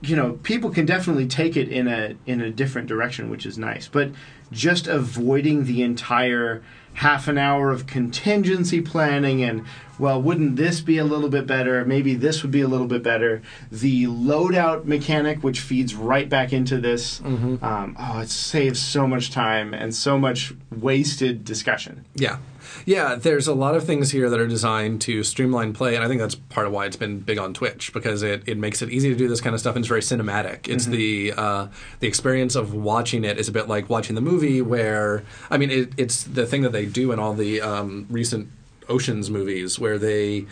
you know, people can definitely take it in a in a different direction, which is nice. But just avoiding the entire half an hour of contingency planning and well wouldn't this be a little bit better? Maybe this would be a little bit better. The loadout mechanic which feeds right back into this um, oh it saves so much time and so much wasted discussion. Yeah. Yeah, there's a lot of things here that are designed to streamline play, and I think that's part of why it's been big on Twitch because it, it makes it easy to do this kind of stuff and it's very cinematic. It's the uh, the experience of watching it is a bit like watching the movie, where I mean, it, it's the thing that they do in all the um, recent Ocean's movies, where they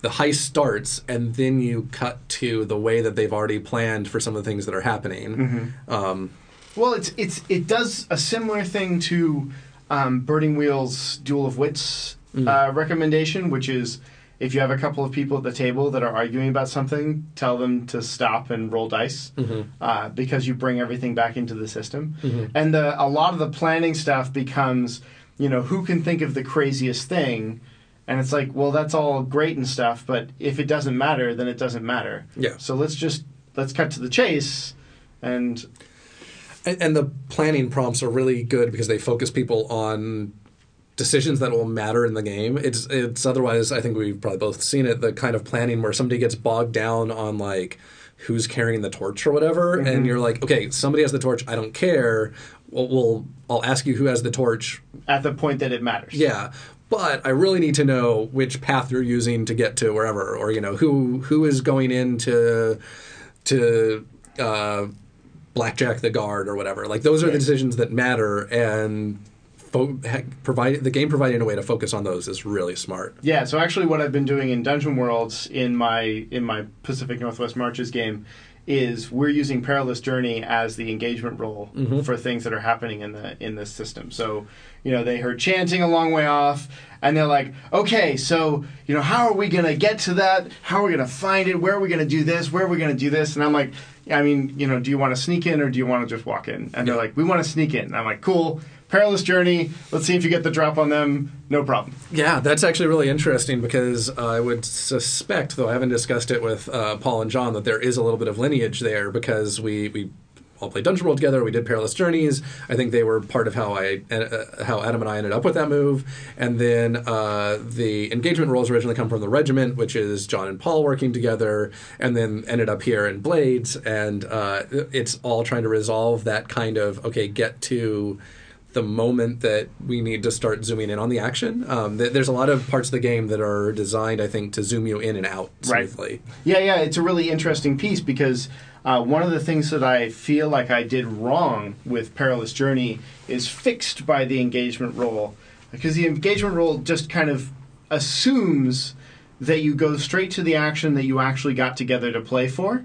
the heist starts and then you cut to the way that they've already planned for some of the things that are happening. Um, Well, it's it's it does a similar thing to um, Burning Wheel's Duel of Wits uh, recommendation, which is if you have a couple of people at the table that are arguing about something, tell them to stop and roll dice uh, because you bring everything back into the system. And the, a lot of the planning stuff becomes, you know, who can think of the craziest thing. And it's like, well, that's all great and stuff, but if it doesn't matter, then it doesn't matter. Yeah. So let's just let's cut to the chase, and And, and the planning prompts are really good because they focus people on decisions that will matter in the game. It's it's otherwise I think we've probably both seen it the kind of planning where somebody gets bogged down on like who's carrying the torch or whatever and you're like okay somebody has the torch I don't care well, we'll I'll ask you who has the torch at the point that it matters. yeah but I really need to know which path you're using to get to wherever or you know who who is going into to uh, blackjack the guard or whatever. Like those are the decisions that matter and fo- provide the game providing a way to focus on those is really smart. Yeah, so actually what I've been doing in Dungeon Worlds in my in my Pacific Northwest Marches game is we're using Perilous Journey as the engagement roll mm-hmm. for things that are happening in the in this system. So, you know, they heard chanting a long way off and they're like, "Okay, so, you know, how are we going to get to that? How are we going to find it? Where are we going to do this? Where are we going to do this?" And I'm like, I mean, you know, do you want to sneak in or do you want to just walk in? And they're like, "We want to sneak in." And I'm like, "Cool. Perilous Journey. Let's see if you get the drop on them. No problem." Yeah, that's actually really interesting because I would suspect, though I haven't discussed it with uh, Paul and John, that there is a little bit of lineage there because we we all played Dungeon World together. We did Perilous Journeys. I think they were part of how I uh, how Adam and I ended up with that move. And then uh, the engagement roles originally come from the Regiment, which is John and Paul working together, and then ended up here in Blades. And uh, it's all trying to resolve that kind of okay, get to the moment that we need to start zooming in on the action. Um, th- there's a lot of parts of the game that are designed, I think, to zoom you in and out smoothly. Right. Yeah, yeah, it's a really interesting piece because uh, one of the things that I feel like I did wrong with Perilous Journey is fixed by the engagement roll. Because the engagement roll just kind of assumes that you go straight to the action that you actually got together to play for.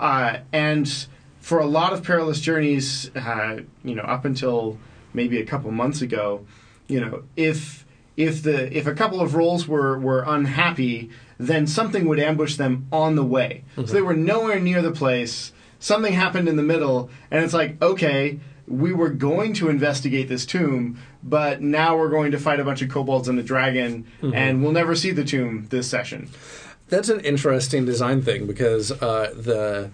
Uh, and for a lot of Perilous Journeys, uh, you know, up until maybe a couple months ago, you know, if if the if a couple of rolls were were unhappy, then something would ambush them on the way. So they were nowhere near the place. Something happened in the middle, and it's like, okay, we were going to investigate this tomb, but now we're going to fight a bunch of kobolds and a dragon, and we'll never see the tomb this session. That's an interesting design thing because uh, the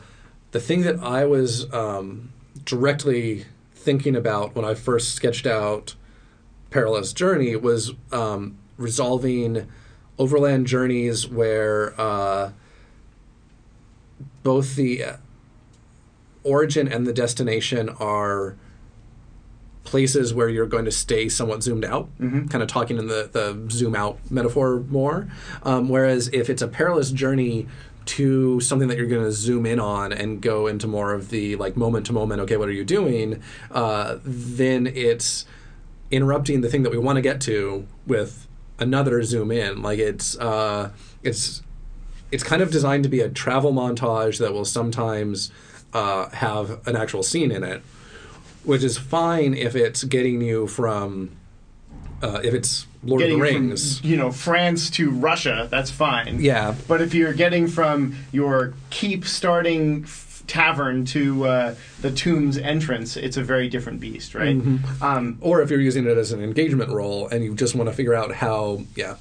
the thing that I was um, directly thinking about when I first sketched out Perilous Journey was um, resolving overland journeys where uh, both the uh, origin and the destination are places where you're going to stay somewhat zoomed out, kind of talking in the, the zoom out metaphor more. Um, whereas if it's a perilous journey to something that you're going to zoom in on and go into more of the like moment to moment, okay, what are you doing? Uh, then it's interrupting the thing that we want to get to with another zoom in. Like it's uh, it's it's kind of designed to be a travel montage that will sometimes uh, have an actual scene in it, which is fine if it's getting you from uh, if it's Lord getting of the Rings. from you know France to Russia, that's fine. yeah, But if you're getting from your keep starting f- tavern to uh, the tomb's entrance, it's a very different beast, right? Mm-hmm. Um, or if you're using it as an engagement roll and you just want to figure out how, yeah,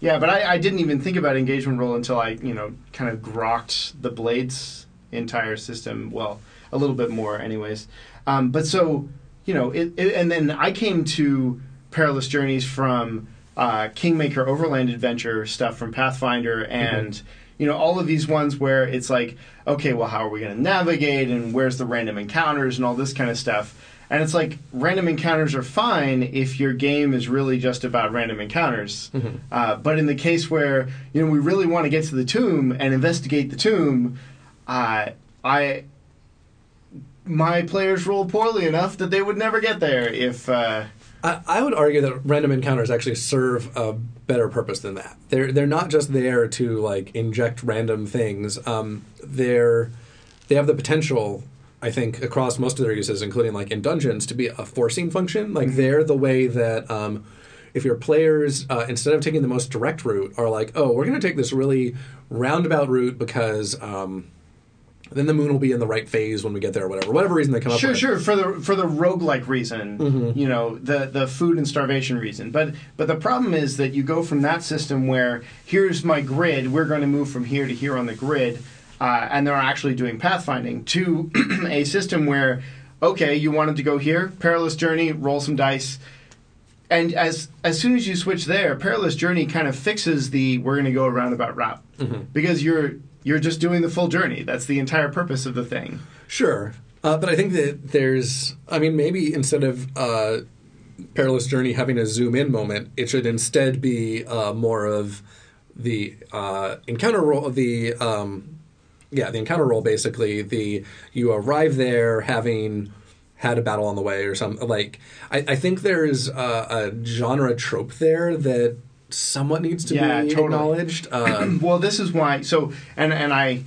yeah, but I, I didn't even think about engagement roll until I, you know, kind of grokked the Blades entire system. Well, a little bit more, anyways. Um, but so you know, it, it, and then I came to Perilous Journeys from uh, Kingmaker Overland Adventure stuff from Pathfinder and. You know, all of these ones where it's like, okay, well, how are we going to navigate and where's the random encounters and all this kind of stuff. And it's like random encounters are fine if your game is really just about random encounters. Uh, but in the case where you know we really want to get to the tomb and investigate the tomb, uh, I my players roll poorly enough that they would never get there if. Uh, I, I would argue that random encounters actually serve a better purpose than that. They're they're not just there to like inject random things. Um, they're they have the potential, I think, across most of their uses, including like in dungeons, to be a forcing function. Like they're the way that. Um, if your players, uh, instead of taking the most direct route, are like, oh, we're going to take this really roundabout route because um, then the moon will be in the right phase when we get there, or whatever. Whatever reason they come up Sure, sure. For the for the roguelike reason, you know, the the food and starvation reason. But but the problem is that you go from that system where here's my grid, we're going to move from here to here on the grid, uh, and they're actually doing pathfinding to a system where okay, you wanted to go here, perilous journey, roll some dice. And as as soon as you switch there, perilous journey kind of fixes the we're going to go a roundabout route because you're you're just doing the full journey. That's the entire purpose of the thing. Sure, uh, but I think that there's. I mean, maybe instead of uh, perilous journey having a zoom in moment, it should instead be uh, more of the uh, encounter roll. The um, yeah, the encounter roll. Basically, the you arrive there having had a battle on the way or something. Like I, I think there's a, a genre trope there that somewhat needs to Yeah, be totally. acknowledged. Um, well this is why so and and i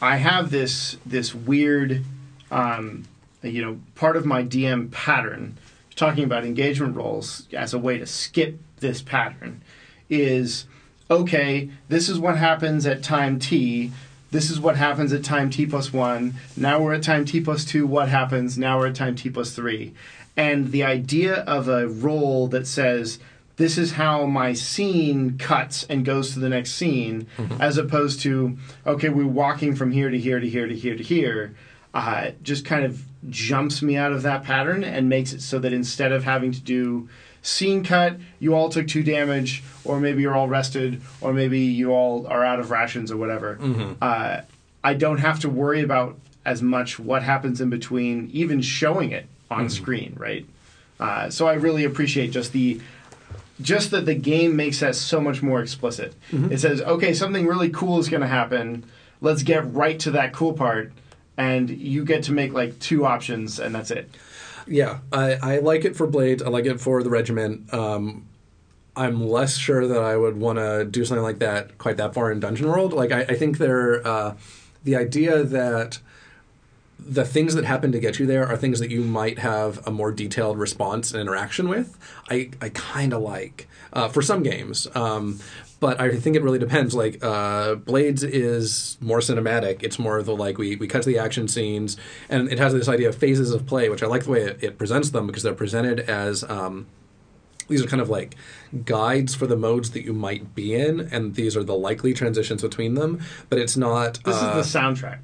i have this this weird um you know part of my dm pattern talking about engagement rolls as a way to skip this pattern is okay this is what happens at time t this is what happens at time t plus 1 now we're at time t plus 2 what happens now we're at time t plus 3 and the idea of a roll that says this is how my scene cuts and goes to the next scene, as opposed to okay, we're walking from here to here to here to here to here. Uh, just kind of jumps me out of that pattern and makes it so that instead of having to do scene cut, you all took two damage, or maybe you're all rested, or maybe you all are out of rations or whatever. Uh, I don't have to worry about as much what happens in between, even showing it on screen, right? Uh, so I really appreciate just the just that the game makes that so much more explicit. It says, okay, something really cool is going to happen. Let's get right to that cool part, and you get to make like two options, and that's it. Yeah, I, I like it for Blades. I like it for the regiment. Um, I'm less sure that I would want to do something like that quite that far in Dungeon World. Like, I, I think there, uh, the idea that the things that happen to get you there are things that you might have a more detailed response and interaction with. I, I kind of like uh, for some games. Um, but I think it really depends. Like uh, Blades is more cinematic. It's more of the like we, we cut to the action scenes, and it has this idea of phases of play, which I like the way it, it presents them because they're presented as um, these are kind of like guides for the modes that you might be in, and these are the likely transitions between them. But it's not. This uh, is the soundtrack.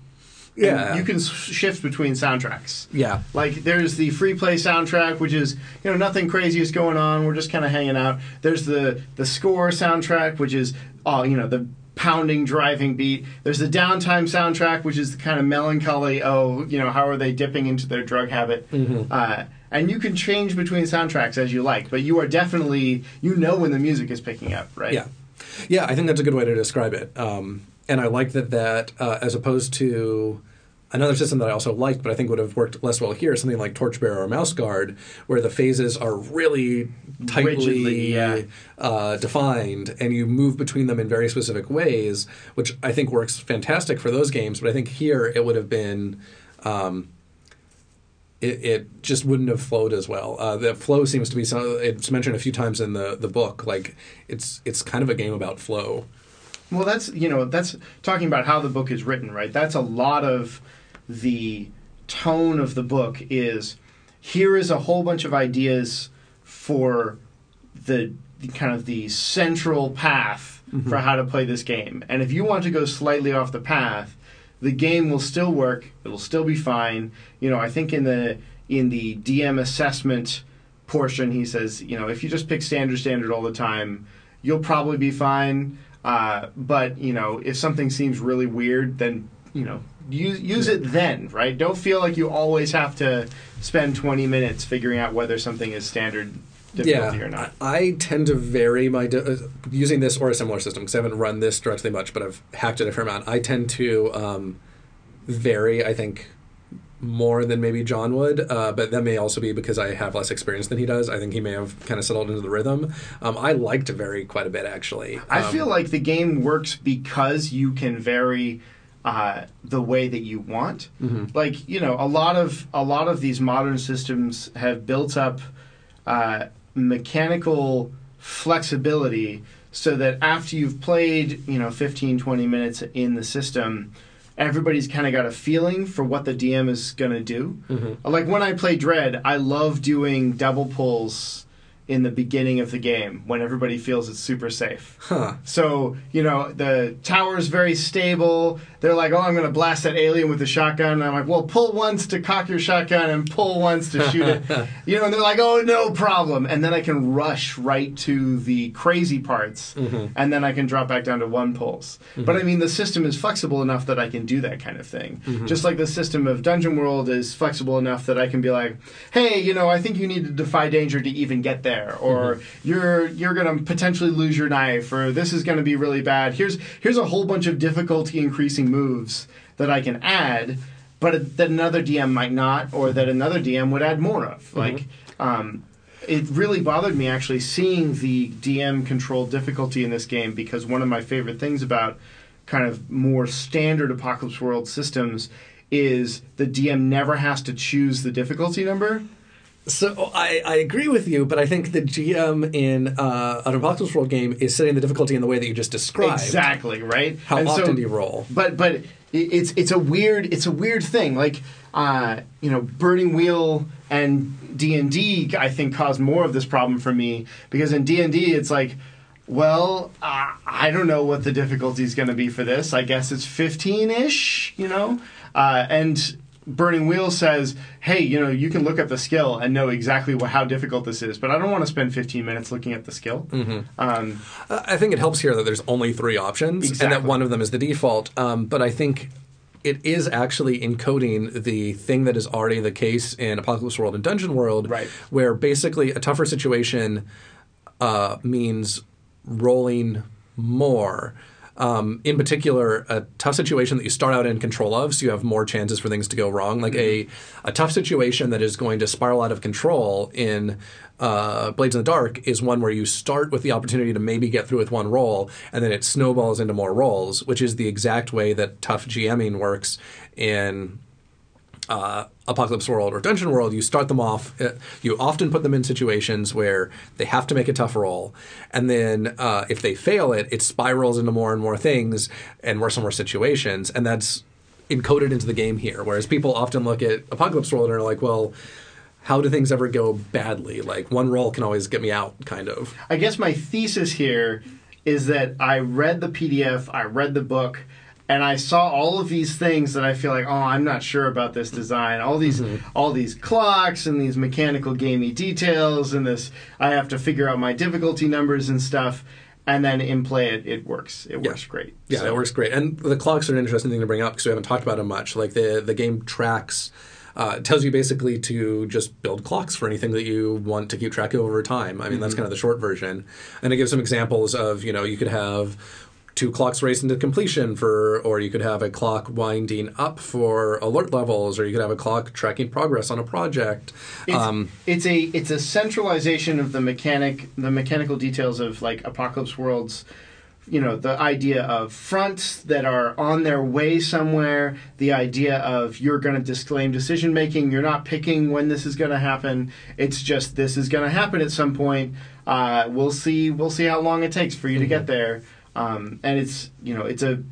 Yeah, you can shift between soundtracks. yeah. Like there's the free play soundtrack, which is you know nothing crazy is going on. We're just kind of hanging out. There's the the score soundtrack, which is all you know the pounding driving beat. There's the downtime soundtrack, which is the kind of melancholy. Oh, you know how are they dipping into their drug habit? Uh, and you can change between soundtracks as you like, but you are definitely you know when the music is picking up, right? Yeah, yeah. I think that's a good way to describe it. Um, and I like that that uh, as opposed to another system that I also liked, but I think would have worked less well here, something like Torchbearer or Mouse Guard, where the phases are really tightly Rigidly, yeah. uh, defined, and you move between them in very specific ways, which I think works fantastic for those games. But I think here it would have been. Um, it, it just wouldn't have flowed as well. Uh, the flow seems to be some, it's mentioned a few times in the, the book. Like it's it's kind of a game about flow. Well, that's you know that's talking about how the book is written, right? That's a lot of the tone of the book is here is a whole bunch of ideas for the, the kind of the central path for mm-hmm. how to play this game, and if you want to go slightly off the path, the game will still work. It'll still be fine. You know, I think in the in the DM assessment portion, he says, you know, if you just pick standard standard all the time, you'll probably be fine. Uh, but you know, if something seems really weird, then you know, use use it then, right? Don't feel like you always have to spend 20 minutes figuring out whether something is standard difficulty yeah, or not. I, tend to vary my di- uh, using this or a similar system because I haven't run this directly much, but I've hacked it a fair amount. I tend to um, vary. I think more than maybe John would, uh, but that may also be because I have less experience than he does. I think he may have kind of settled into the rhythm. Um, I like to vary quite a bit, actually. I Um, feel like the game works because you can vary uh, the way that you want. Mm-hmm. Like you know, a lot of a lot of these modern systems have built up uh, mechanical flexibility so that after you've played you know 15 20 minutes in the system everybody's kind of got a feeling for what the dm is going to do Mm-hmm. like when i play dread i love doing double pulls in the beginning of the game when everybody feels it's super safe Huh. so, you know, the tower is very stable. They're like, oh, I'm going to blast that alien with the shotgun. And I'm like, well, pull once to cock your shotgun and pull once to shoot it. you know, and they're like, oh, no problem. And then I can rush right to the crazy parts. Mm-hmm. And then I can drop back down to one pulse. Mm-hmm. But I mean, the system is flexible enough that I can do that kind of thing. Mm-hmm. Just like the system of Dungeon World is flexible enough that I can be like, hey, you know, I think you need to defy danger to even get there. Or you're you're going to potentially lose your knife or this is going to be really bad. Here's here's a whole bunch of difficulty increasing moves that I can add, but that another DM might not, or that another DM would add more of. Like, um, it really bothered me actually seeing the DM control difficulty in this game because one of my favorite things about kind of more standard Apocalypse World systems is the DM never has to choose the difficulty number. So I, I agree with you, but I think the GM in uh, an Apocalypse World game is setting the difficulty in the way that you just described. Exactly right. How And so- often do you roll? But but it's it's a weird it's a weird thing. Like uh, you know, Burning Wheel and D and D I think caused more of this problem for me because in D and D it's like. Well, uh, I don't know what the difficulty is going to be for this. I guess it's 15 ish, you know? Uh, and Burning Wheel says, hey, you know, you can look up the skill and know exactly what, how difficult this is, but I don't want to spend 15 minutes looking at the skill. Um, Uh, I think it helps here that there's only three options, and that one of them is the default. Um, but I think it is actually encoding the thing that is already the case in Apocalypse World and Dungeon World, Right. where basically a tougher situation uh, means rolling more. Um, in particular, a tough situation that you start out in control of, so you have more chances for things to go wrong. Like a, a tough situation that is going to spiral out of control in uh, Blades in the Dark is one where you start with the opportunity to maybe get through with one roll, and then it snowballs into more rolls, which is the exact way that tough GMing works in uh, Apocalypse World or Dungeon World, you start them off. Uh, you often put them in situations where they have to make a tough roll, and then uh, if they fail it, it spirals into more and more things and worse and worse situations, and that's encoded into the game here. Whereas people often look at Apocalypse World and are like, well. How do things ever go badly? Like one roll can always get me out, kind of. I guess my thesis here is that I read the PDF, I read the book, and I saw all of these things that I feel like, oh, I'm not sure about this design. All these, all these clocks and these mechanical gamey details, and this. I have to figure out my difficulty numbers and stuff, and then in play it, it works. It Yeah. works great. Yeah, So- it works great. And the clocks are an interesting thing to bring up because we haven't talked about them much. Like the the game tracks. Uh, it tells you basically to just build clocks for anything that you want to keep track of over time. I mean, that's kind of the short version. And it gives some examples of, you know, you could have two clocks racing to completion for, or you could have a clock winding up for alert levels, or you could have a clock tracking progress on a project. It's, Um, it's a it's a centralization of the mechanic the mechanical details of like apocalypse worlds you know the idea of fronts that are on their way somewhere the idea of you're going to disclaim decision making you're not picking when this is going to happen it's just this is going to happen at some point uh, we'll see we'll see how long it takes for you to get there um, and it's you know it's a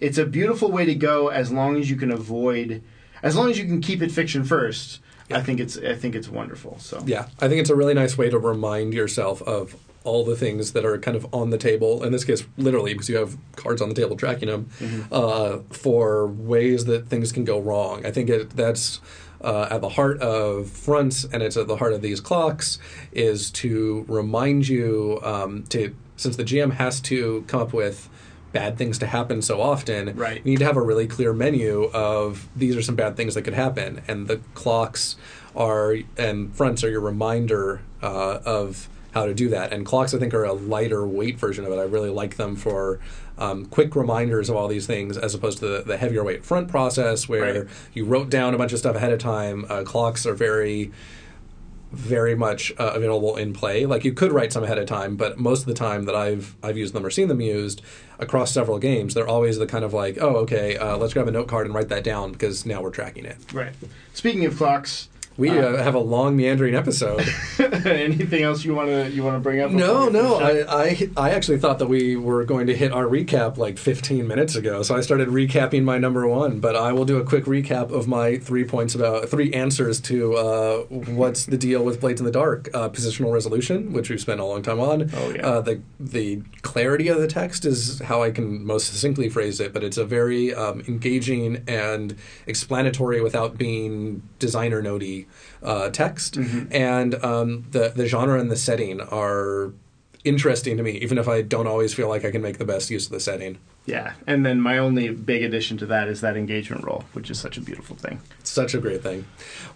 it's a beautiful way to go as long as you can avoid as long as you can keep it fiction first I think it's I think it's wonderful. So Yeah, I think it's a really nice way to remind yourself of all the things that are kind of on the table. In this case, literally, because you have cards on the table tracking them uh, for ways that things can go wrong. I think it, that's. Uh, at the heart of fronts, and it's at the heart of these clocks, is to remind you um, to since the GM has to come up with bad things to happen so often, Right. you need to have a really clear menu of these are some bad things that could happen, and the clocks are and fronts are your reminder uh, of how to do that. And clocks, I think, are a lighter weight version of it. I really like them for um, quick reminders of all these things, as opposed to the, the heavier weight front process where Right. you wrote down a bunch of stuff ahead of time. Uh, clocks are very very much uh, available in play. Like you could write some ahead of time, but most of the time that I've I've used them or seen them used across several games, they're always the kind of like, oh, okay, uh, let's grab a note card and write that down because now we're tracking it. Right. Speaking of clocks, We Uh, uh, have a long meandering episode. anything else you want to you want to bring up? no, no. I, I I actually thought that we were going to hit our recap like 15 minutes ago, so I started recapping my number one. But I will do a quick recap of my three points about three answers to uh, what's the deal with Blades in the Dark. Uh, positional resolution, which we've spent a long time on. Oh, yeah. Uh, the the clarity of the text is how I can most succinctly phrase it, but it's a very um, engaging and explanatory without being designer notey uh, text. And um, the the genre and the setting are interesting to me, even if I don't always feel like I can make the best use of the setting. Yeah, and then my only big addition to that is that engagement roll, which is such a beautiful thing. It's such a great thing.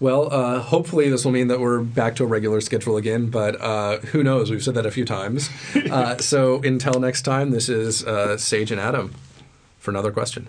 Well, uh, hopefully this will mean that we're back to a regular schedule again, but uh, who knows? We've said that a few times. Uh, so until next time, this is uh, Sage and Adam for another question.